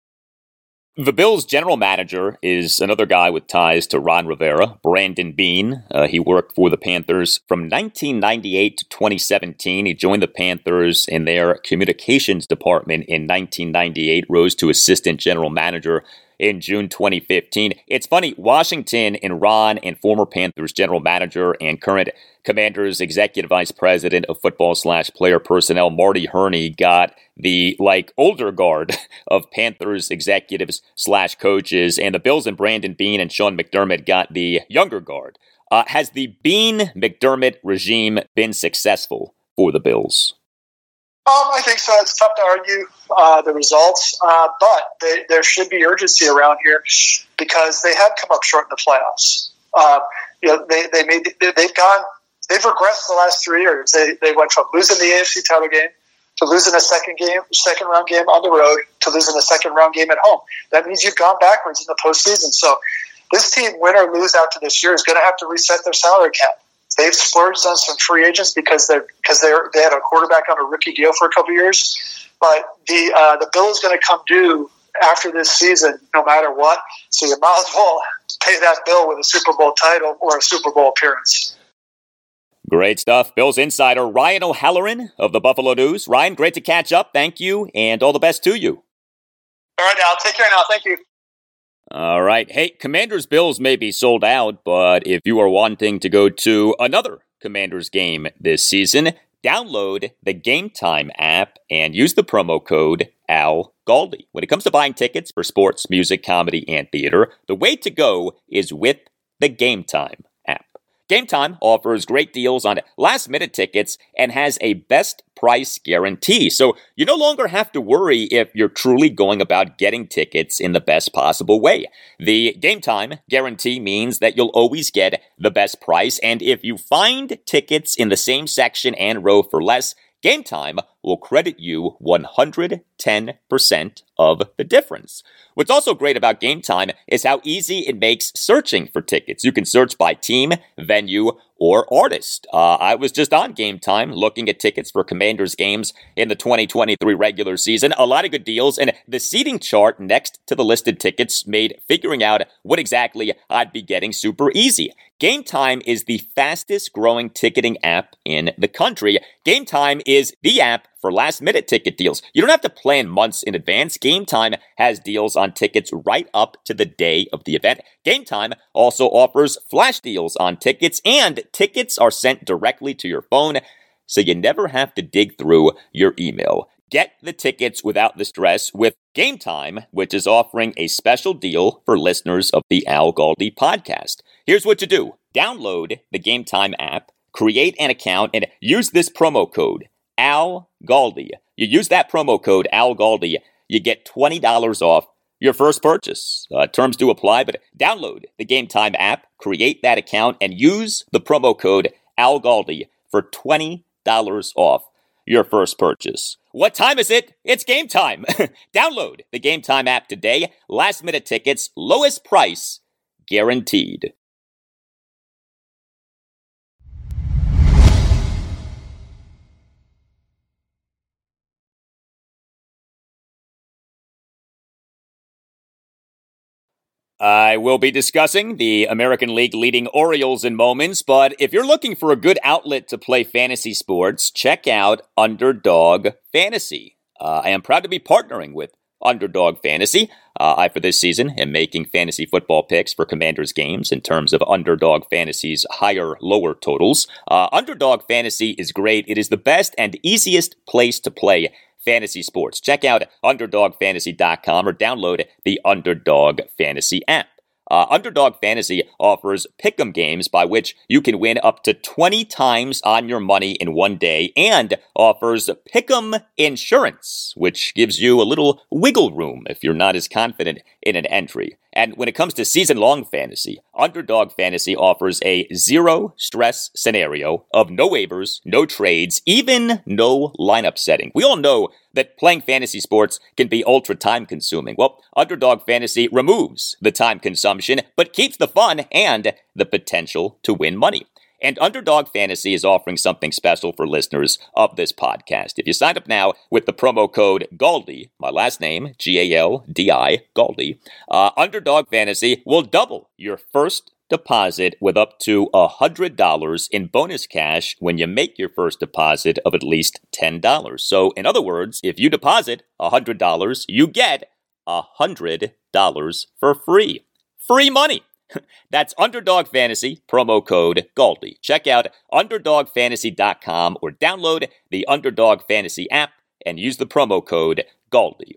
The Bills' general manager is another guy with ties to Ron Rivera, Brandon Beane. Uh, he worked for the Panthers from 1998 to 2017. He joined the Panthers in their communications department in 1998, rose to assistant general manager in June 2015. It's funny, Washington and Ron and former Panthers general manager and current Commanders executive vice president of football slash player personnel Marty Hurney, got the like older guard of Panthers executives slash coaches, and the Bills and Brandon Beane and Sean McDermott got the younger guard. Uh, has the Beane McDermott regime been successful for the Bills? Um, I think so. It's tough to argue uh, the results, uh, but they, there should be urgency around here because they have come up short in the playoffs. Uh, you know, they they made they've gone they've regressed the last three years. They they went from losing the AFC title game to losing a second game, second round game on the road to losing a second round game at home. That means you've gone backwards in the postseason. So this team, win or lose after this year, is going to have to reset their salary cap. They've splurged on some free agents because they're because they they had a quarterback on a rookie deal for a couple years, but the uh, the bill is going to come due after this season, no matter what. So you might as well pay that bill with a Super Bowl title or a Super Bowl appearance. Great stuff. Bills insider Ryan O'Halloran of the Buffalo News. Ryan, great to catch up. Thank you, and all the best to you. All right, now. Take care now. Thank you. All right. Hey, Commanders Bills may be sold out, but if you are wanting to go to another Commanders game this season, download the Game Time app and use the promo code Al Galdi. When it comes to buying tickets for sports, music, comedy, and theater, the way to go is with the Game Time Game Time offers great deals on last minute tickets and has a best price guarantee. So you no longer have to worry if you're truly going about getting tickets in the best possible way. The Game Time guarantee means that you'll always get the best price. And if you find tickets in the same section and row for less, Game Time will credit you 110% of the difference. What's also great about Game Time is how easy it makes searching for tickets. You can search by team, venue, or artist. Uh, I was just on Game Time looking at tickets for Commanders games in the 2023 regular season. A lot of good deals, and the seating chart next to the listed tickets made figuring out what exactly I'd be getting super easy. Game Time is the fastest growing ticketing app in the country. Game Time is the app for last minute ticket deals. You don't have to plan months in advance. Game Time has deals on tickets right up to the day of the event. Game Time also offers flash deals on tickets, and tickets are sent directly to your phone, so you never have to dig through your email. Get the tickets without the stress with Game Time, which is offering a special deal for listeners of the Al Galdi podcast. Here's what to do download the Game Time app, create an account, and use this promo code Al Galdi. You use that promo code Al Galdi, you get $20 off your first purchase. Uh, terms do apply, but download the Game Time app, create that account, and use the promo code Al Galdi for $20 off your first purchase. What time is it? It's game time. Download the Game Time app today. Last minute tickets, lowest price guaranteed. I will be discussing the American League leading Orioles in moments, but if you're looking for a good outlet to play fantasy sports, check out Underdog Fantasy. Uh, I am proud to be partnering with Underdog Fantasy. Uh, I, for this season, am making fantasy football picks for Commanders games in terms of Underdog Fantasy's higher, lower totals. Uh, Underdog Fantasy is great. It is the best and easiest place to play fantasy sports. Check out UnderdogFantasy.com or download the Underdog Fantasy app. Uh, Underdog Fantasy offers pick'em games by which you can win up to 20 times on your money in one day and offers pick'em insurance, which gives you a little wiggle room if you're not as confident in an entry. And when it comes to season long fantasy, Underdog Fantasy offers a zero stress scenario of no waivers, no trades, even no lineup setting. We all know that playing fantasy sports can be ultra time consuming. Well, Underdog Fantasy removes the time consumption, but keeps the fun and the potential to win money. And Underdog Fantasy is offering something special for listeners of this podcast. If you sign up now with the promo code GALDI, my last name, G A L D I, GALDI, uh, Underdog Fantasy will double your first deposit with up to $100 in bonus cash when you make your first deposit of at least $10. So, in other words, if you deposit $100, you get $100 for free. Free money. That's Underdog Fantasy, promo code GALDI. Check out UnderdogFantasy.com or download the Underdog Fantasy app and use the promo code GALDI.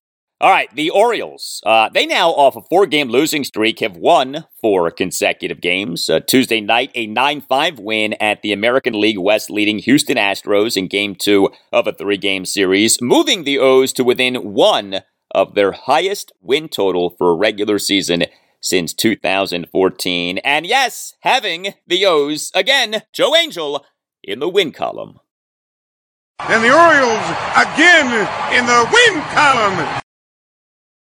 All right, the Orioles. Uh, they now, off a four game losing streak, have won four consecutive games. Uh, Tuesday night, a 9 5 win at the American League West leading Houston Astros in game two of a three game series, moving the O's to within one of their highest win total for a regular season since 2014. And yes, having the O's again, Joe Angel in the win column. And the Orioles again in the win column.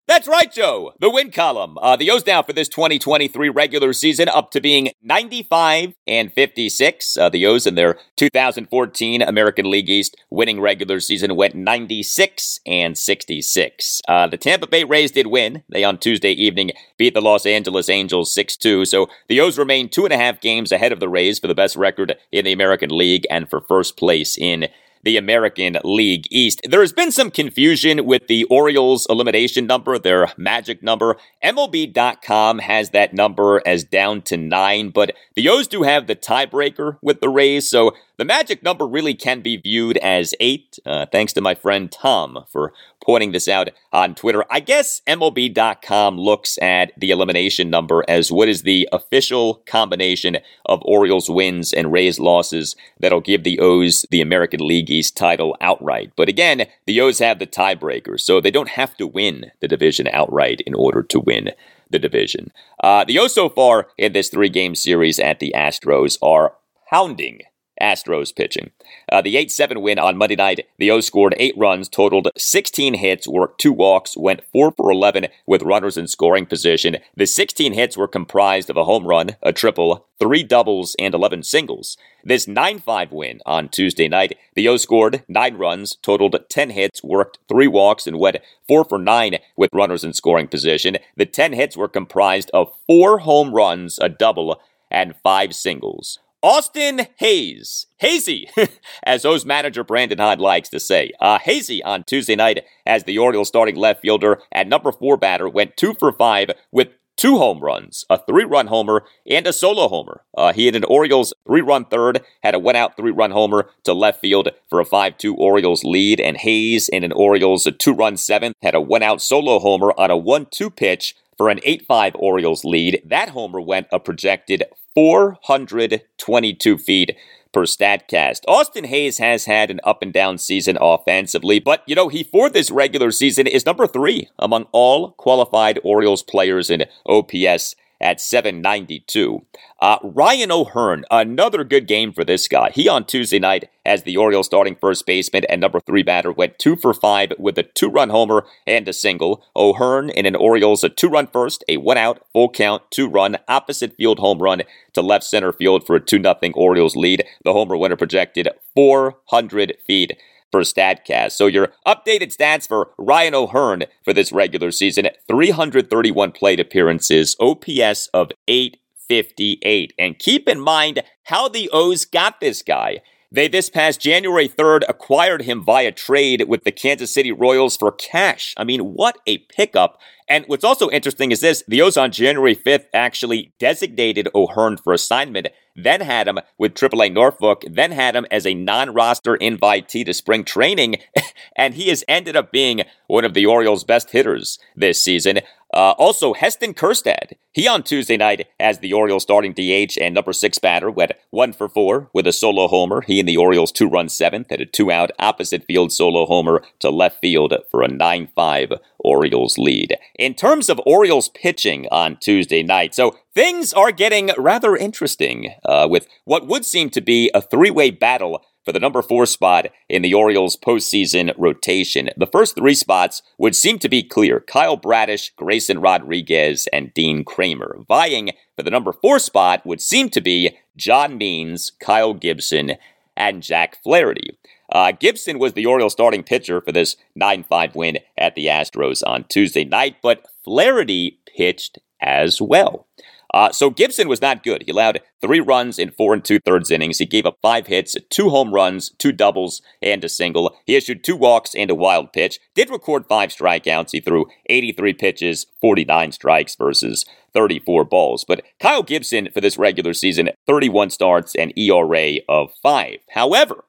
That's right, Joe. The win column. Uh, the O's now for this 2023 regular season up to being 95 and 56. Uh, the O's in their 2014 American League East winning regular season went 96 and 66. Uh, the Tampa Bay Rays did win. They on Tuesday evening beat the Los Angeles Angels 6 2. So the O's remain two and a half games ahead of the Rays for the best record in the American League and for first place in the American League East. There has been some confusion with the Orioles elimination number, their magic number. MLB.com has that number as down to nine, but the O's do have the tiebreaker with the Rays, so the magic number really can be viewed as eight, uh, thanks to my friend Tom for pointing this out on Twitter. I guess MLB.com looks at the elimination number as what is the official combination of Orioles wins and Rays losses that'll give the O's the American League East title outright. But again, the O's have the tiebreaker, so they don't have to win the division outright in order to win the division. Uh, the O's so far in this three game series at the Astros are pounding Astros pitching. Uh, the 8 7 win on Monday night, the O's scored eight runs, totaled 16 hits, worked two walks, went 4 for 11 with runners in scoring position. The 16 hits were comprised of a home run, a triple, three doubles, and 11 singles. This 9 5 win on Tuesday night, the O's scored nine runs, totaled 10 hits, worked three walks, and went 4 for 9 with runners in scoring position. The 10 hits were comprised of four home runs, a double, and five singles. Austin Hays, Hazy, as O's manager Brandon Hyde likes to say. Uh, Hazy on Tuesday night as the Orioles starting left fielder at number four batter went two for five with two home runs, a three run homer, and a solo homer. Uh, he had an Orioles three run third, had a one out three run homer to left field for a 5 2 Orioles lead, and Hays in an Orioles two run seventh had a one out solo homer on a 1 2 pitch for an 8 5 Orioles lead. That homer went a projected 422 feet per StatCast. Austin Hays has had an up and down season offensively, but you know, he for this regular season is number three among all qualified Orioles players in OPS at 792. Uh, Ryan O'Hearn, another good game for this guy. He on Tuesday night, as the Orioles starting first baseman and number three batter, went two for five with a two run homer and a single. O'Hearn in an Orioles a two run first, a one out, full count, two run, opposite field home run to left center field for a 2 0 Orioles lead. The homer winner projected 400 feet for StatCast. So your updated stats for Ryan O'Hearn for this regular season 331 plate appearances, OPS of 858. And keep in mind how the O's got this guy. They this past January 3rd acquired him via trade with the Kansas City Royals for cash. I mean, what a pickup. And what's also interesting is this the O's on January 5th actually designated O'Hearn for assignment then had him with AAA Norfolk, then had him as a non roster invitee to spring training, and he has ended up being one of the Orioles' best hitters this season. Uh, also, Heston Kjerstad, he on Tuesday night as the Orioles starting DH and number six batter went one for four with a solo homer. He and the Orioles two run seventh had a two out opposite field solo homer to left field for a 9 5 Orioles lead. In terms of Orioles pitching on Tuesday night, so things are getting rather interesting uh, with what would seem to be a three way battle for the number four spot in the Orioles postseason rotation. The first three spots would seem to be clear Kyle Bradish, Grayson Rodriguez, and Dean Kremer. Vying for the number four spot would seem to be John Means, Kyle Gibson, and Jack Flaherty. Uh, Gibson was the Orioles starting pitcher for this 9 5 win at the Astros on Tuesday night, but Flaherty pitched as well. Uh, so Gibson was not good. He allowed three runs in four and two thirds innings. He gave up five hits, two home runs, two doubles, and a single. He issued two walks and a wild pitch. Did record five strikeouts. He threw 83 pitches, 49 strikes versus 34 balls. But Kyle Gibson for this regular season, 31 starts and ERA of five. However,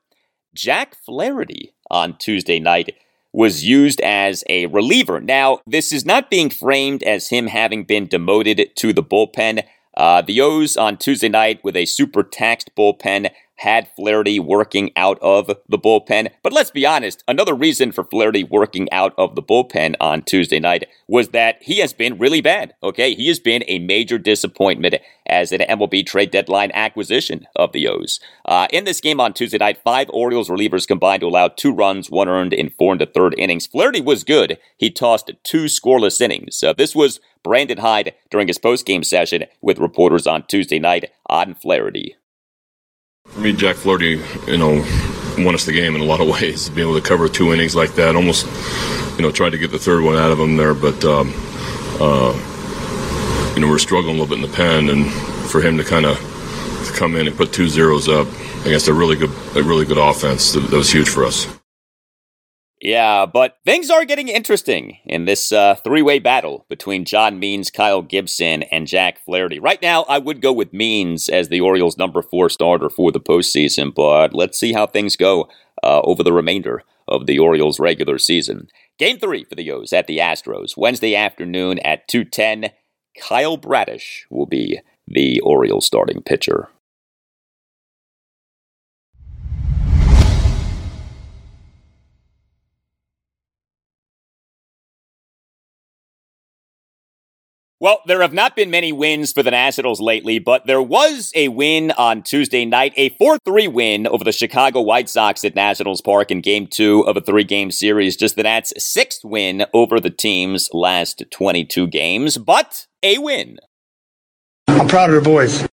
Jack Flaherty on Tuesday night was used as a reliever. Now, this is not being framed as him having been demoted to the bullpen. Uh, the O's on Tuesday night with a super taxed bullpen had Flaherty working out of the bullpen. But let's be honest, another reason for Flaherty working out of the bullpen on Tuesday night was that he has been really bad. Okay, he has been a major disappointment as an MLB trade deadline acquisition of the O's. Uh, in this game on Tuesday night, five Orioles relievers combined to allow two runs, one earned in four and a third innings. Flaherty was good. He tossed two scoreless innings. Uh, this was Brandon Hyde during his post-game session with reporters on Tuesday night on Flaherty. For me, Jack Flaherty, you know, won us the game in a lot of ways. Being able to cover two innings like that, almost, you know, tried to get the third one out of him there, but, um, uh, you know, we are struggling a little bit in the pen, and for him to kind of come in and put two zeros up against a really good, a really good offense, that, that was huge for us. Yeah, but things are getting interesting in this uh, three way battle between John Means, Kyle Gibson, and Jack Flaherty. Right now, I would go with Means as the Orioles' number four starter for the postseason, but let's see how things go uh, over the remainder of the Orioles' regular season. Game three for the O's at the Astros, Wednesday afternoon at 2:10. Kyle Bradish will be the Orioles' starting pitcher. Well, there have not been many wins for the Nationals lately, but there was a win on Tuesday night, a 4 3 win over the Chicago White Sox at Nationals Park in game two of a three game series. Just the Nats' sixth win over the team's last 22 games, but a win. I'm proud of the boys.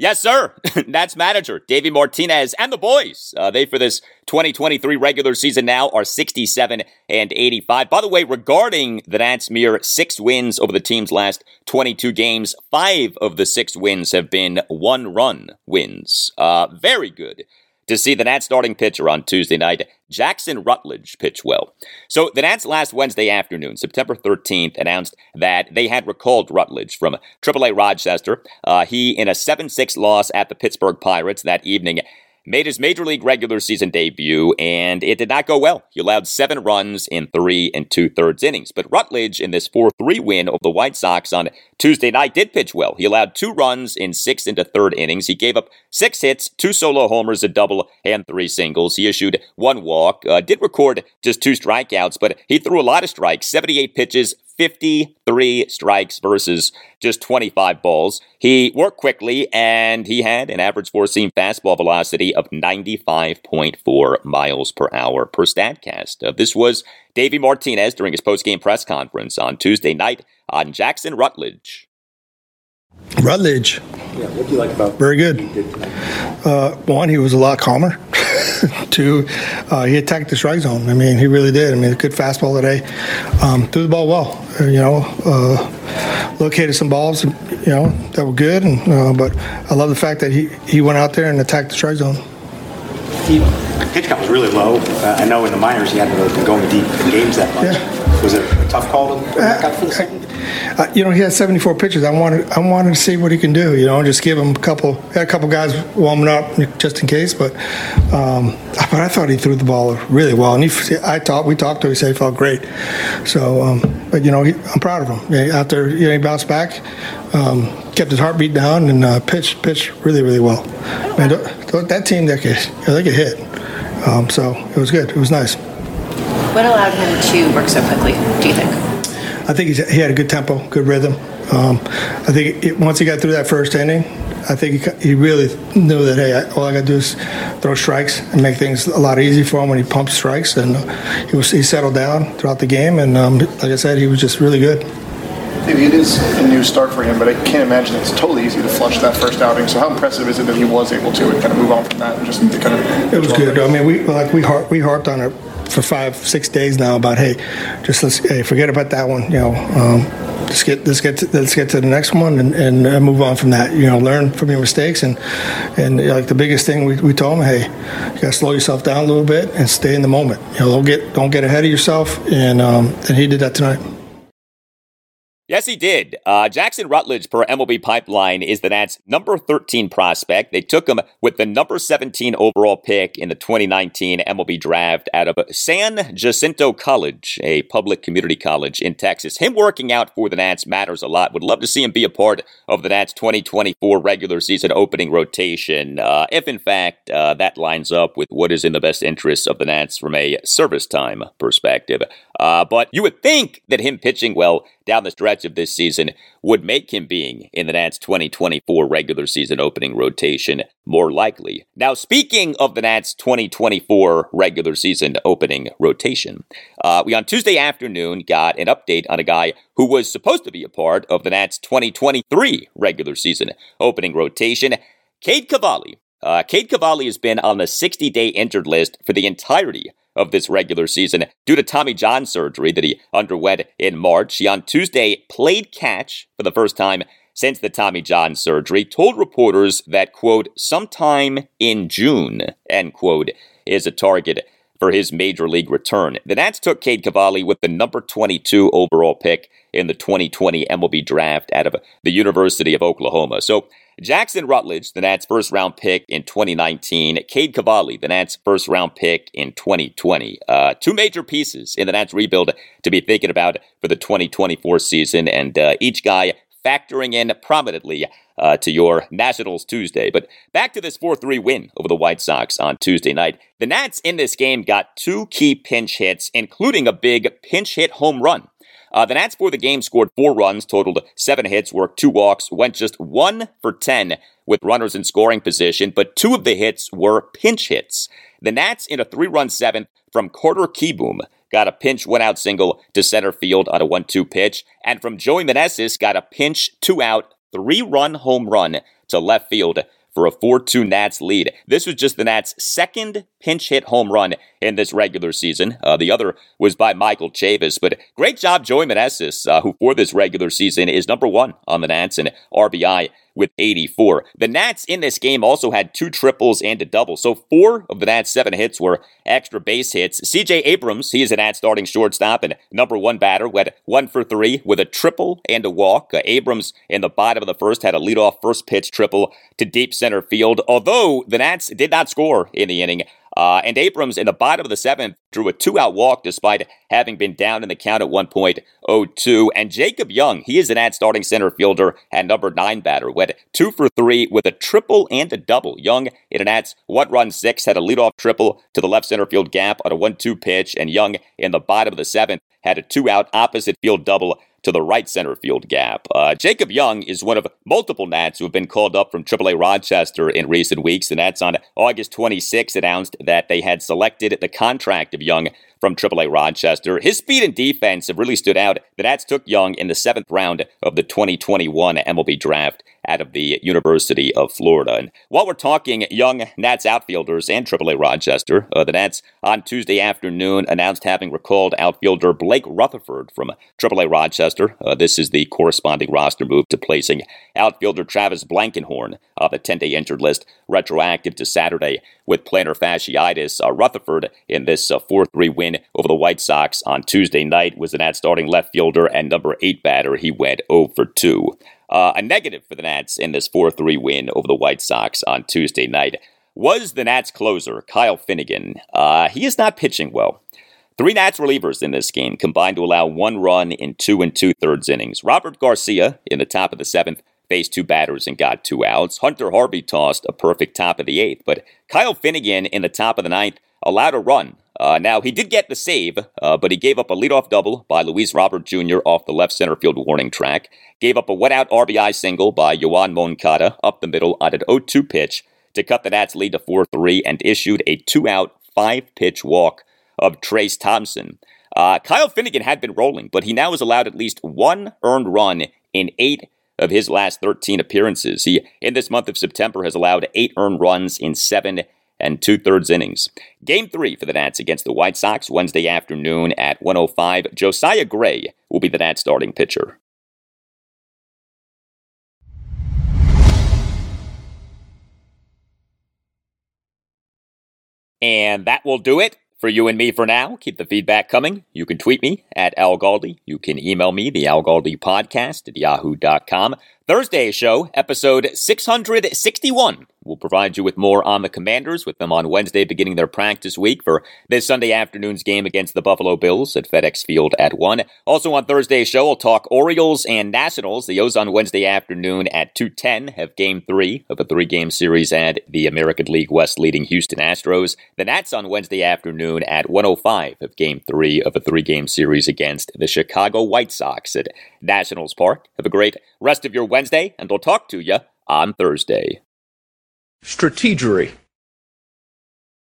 Yes, sir. That's manager Davey Martinez and the boys. Uh, they, for this 2023 regular season now, are 67 and 85. By the way, regarding the Nats' mere six wins over the team's last 22 games, five of the six wins have been one run wins. Uh, very good to see the Nats starting pitcher on Tuesday night, Jackson Rutledge, pitch well. So the Nats last Wednesday afternoon, September 13th, announced that they had recalled Rutledge from AAA Rochester. Uh, he, in a 7 6 loss at the Pittsburgh Pirates that evening, made his major league regular season debut, and it did not go well. He allowed seven runs in three and two thirds innings. But Rutledge, in this 4 3 win over the White Sox on Tuesday night, did pitch well. He allowed two runs in six a third innings. He gave up six hits, two solo homers, a double, and three singles. He issued one walk, uh, did record just two strikeouts, but he threw a lot of strikes 78 pitches, 53 strikes versus just 25 balls. He worked quickly and he had an average four seam fastball velocity of 95.4 miles per hour per StatCast. Uh, this was Davey Martinez during his post game press conference on Tuesday night on Jackson Rutledge. Rutledge. Yeah, what do you like about Very good. Uh, one, he was a lot calmer. Two, uh, he attacked the strike zone. I mean, he really did. I mean, a good fastball today. Um, threw the ball well. Uh, you know, uh, located some balls, you know, that were good. And uh, but I love the fact that he, he went out there and attacked the strike zone. He, pitch count was really low. Uh, I know in the minors he hadn't really been going deep in games that much. Yeah. Was it a tough call to back out for the second? Uh, you know, he had 74 pitches. I wanted, I wanted to see what he can do. You know, just give him a couple. Had a couple guys warming up just in case, but um, but I thought he threw the ball really well. And he, I thought we talked to him. He said he felt great. So, um, but you know, he, I'm proud of him. Yeah, after you know, he bounced back, um, kept his heartbeat down, and uh, pitched pitched really really well. Man, that team they could they could hit. Um, so it was good. It was nice. What allowed him to work so quickly? Do you think? I think he had a good tempo, good rhythm. Um, I think it, once he got through that first inning, I think he, he really knew that hey, I, all I got to do is throw strikes and make things a lot easier for him when he pumps strikes. And uh, he was he settled down throughout the game, and um, like I said, he was just really good. It is a new start for him, but I can't imagine it's totally easy to flush that first outing. So how impressive is it that he was able to kind of move on from that and just kind of? It was good. I mean, we like we we harped on it for five, six days now about hey, just let's hey, forget about that one. You know, um, let's get let's get to, let's get to the next one and, and move on from that. You know, learn from your mistakes and and like the biggest thing we, we told him, hey, you got to slow yourself down a little bit and stay in the moment. You know, don't get don't get ahead of yourself. And um, and he did that tonight. Yes, he did. Uh, Jackson Rutledge, per MLB Pipeline, is the Nats' number 13 prospect. They took him with the number 17 overall pick in the 2019 MLB draft out of San Jacinto College, a public community college in Texas. Him working out for the Nats matters a lot. Would love to see him be a part of the Nats' 2024 regular season opening rotation, uh, if in fact uh, that lines up with what is in the best interests of the Nats from a service time perspective. Uh, but you would think that him pitching well down the stretch of this season would make him being in the Nats 2024 regular season opening rotation more likely. Now, speaking of the Nats 2024 regular season opening rotation, uh, we on Tuesday afternoon got an update on a guy who was supposed to be a part of the Nats 2023 regular season opening rotation, Cade Cavalli. Uh, Cade Cavalli has been on the 60 day injured list for the entirety of this regular season due to Tommy John surgery that he underwent in March. He on Tuesday played catch for the first time since the Tommy John surgery, told reporters that, quote, sometime in June, end quote, is a target for his major league return. The Nats took Cade Cavalli with the number 22 overall pick in the 2020 MLB draft out of the University of Oklahoma. So Jackson Rutledge, the Nats' first round pick in 2019. Cade Cavalli, the Nats' first round pick in 2020. Uh, two major pieces in the Nats rebuild to be thinking about for the 2024 season, and uh, each guy factoring in prominently uh, to your Nationals Tuesday. But back to this 4 3 win over the White Sox on Tuesday night. The Nats in this game got two key pinch hits, including a big pinch hit home run uh, the Nats for the game scored four runs, totaled seven hits, worked two walks, went just one for 10 with runners in scoring position, but two of the hits were pinch hits. The Nats in a three run seventh from Carter Kieboom got a pinch one out single to center field on a 1 2 pitch, and from Joey Meneses got a pinch two out, three run home run to left field for a 4 2 Nats lead. This was just the Nats' second pinch hit home run in this regular season. Uh, the other was by Michael Chavis, but great job, Joey Meneses, uh, who for this regular season is number one on the Nats in RBI with 84. The Nats in this game also had two triples and a double. So four of the Nats' seven hits were extra base hits. CJ Abrams, he is a Nats starting shortstop and number one batter, went one for three with a triple and a walk. Uh, Abrams in the bottom of the first had a leadoff first pitch triple to deep center field. Although the Nats did not score in the inning, uh, and Abrams in the bottom of the seventh drew a two out walk despite having been down in the count at one point, 0-2. And Jacob Young, he is an ad starting center fielder and number nine batter, went two for three with a triple and a double. Young in an Nats one run six had a leadoff triple to the left center field gap on a one two pitch, and Young in the bottom of the seventh had a two out opposite field double to the right center field gap. Uh, Jacob Young is one of multiple Nats who have been called up from AAA Rochester in recent weeks. The Nats on August 26 announced that they had selected the contract of Young from AAA Rochester. His speed and defense have really stood out. The Nats took Young in the seventh round of the 2021 MLB draft out of the University of Florida. And while we're talking young Nats outfielders and AAA Rochester, uh, the Nats on Tuesday afternoon announced having recalled outfielder Blake Rutherford from AAA Rochester. Uh, this is the corresponding roster move to placing outfielder Travis Blankenhorn on the 10 day injured list, retroactive to Saturday with plantar fasciitis. Uh, Rutherford in this uh, 4 3 win over the White Sox on Tuesday night was the Nats starting left fielder and number 8 batter. He went 0 for 2. Uh, a negative for the Nats in this 4 3 win over the White Sox on Tuesday night was the Nats closer, Kyle Finnegan. Uh, he is not pitching well. Three Nats relievers in this game combined to allow one run in two and two thirds innings. Robert Garcia in the top of the seventh faced two batters and got two outs. Hunter Harvey tossed a perfect top of the eighth, but Kyle Finnegan in the top of the ninth allowed a run uh, now, he did get the save, uh, but he gave up a leadoff double by Luis Robert Jr. off the left center field warning track, gave up a wet out RBI single by Yoan Moncada up the middle on an 0 2 pitch to cut the Nats' lead to 4 3 and issued a two out, five pitch walk of Trayce Thompson. Uh, Kyle Finnegan had been rolling, but he now has allowed at least one earned run in eight of his last 13 appearances. He, in this month of September, has allowed eight earned runs in seven and two thirds innings. Game three for the Nats against the White Sox Wednesday afternoon at 105. Josiah Gray will be the Nats starting pitcher. And that will do it for you and me for now. Keep the feedback coming. You can tweet me at Al Galdi. You can email me, the Al Galdi podcast at yahoo.com. Thursday show, episode 661. We'll provide you with more on the Commanders with them on Wednesday beginning their practice week for this Sunday afternoon's game against the Buffalo Bills at FedEx Field at 1. Also on Thursday's show, we'll talk Orioles and Nationals. The O's on Wednesday afternoon at 2.10 have game three of a three-game series at the American League West leading Houston Astros. The Nats on Wednesday afternoon at 1.05 have game three of a three-game series against the Chicago White Sox at Nationals Park. Have a great rest of your Wednesday, and we'll talk to you on Thursday. Strategery.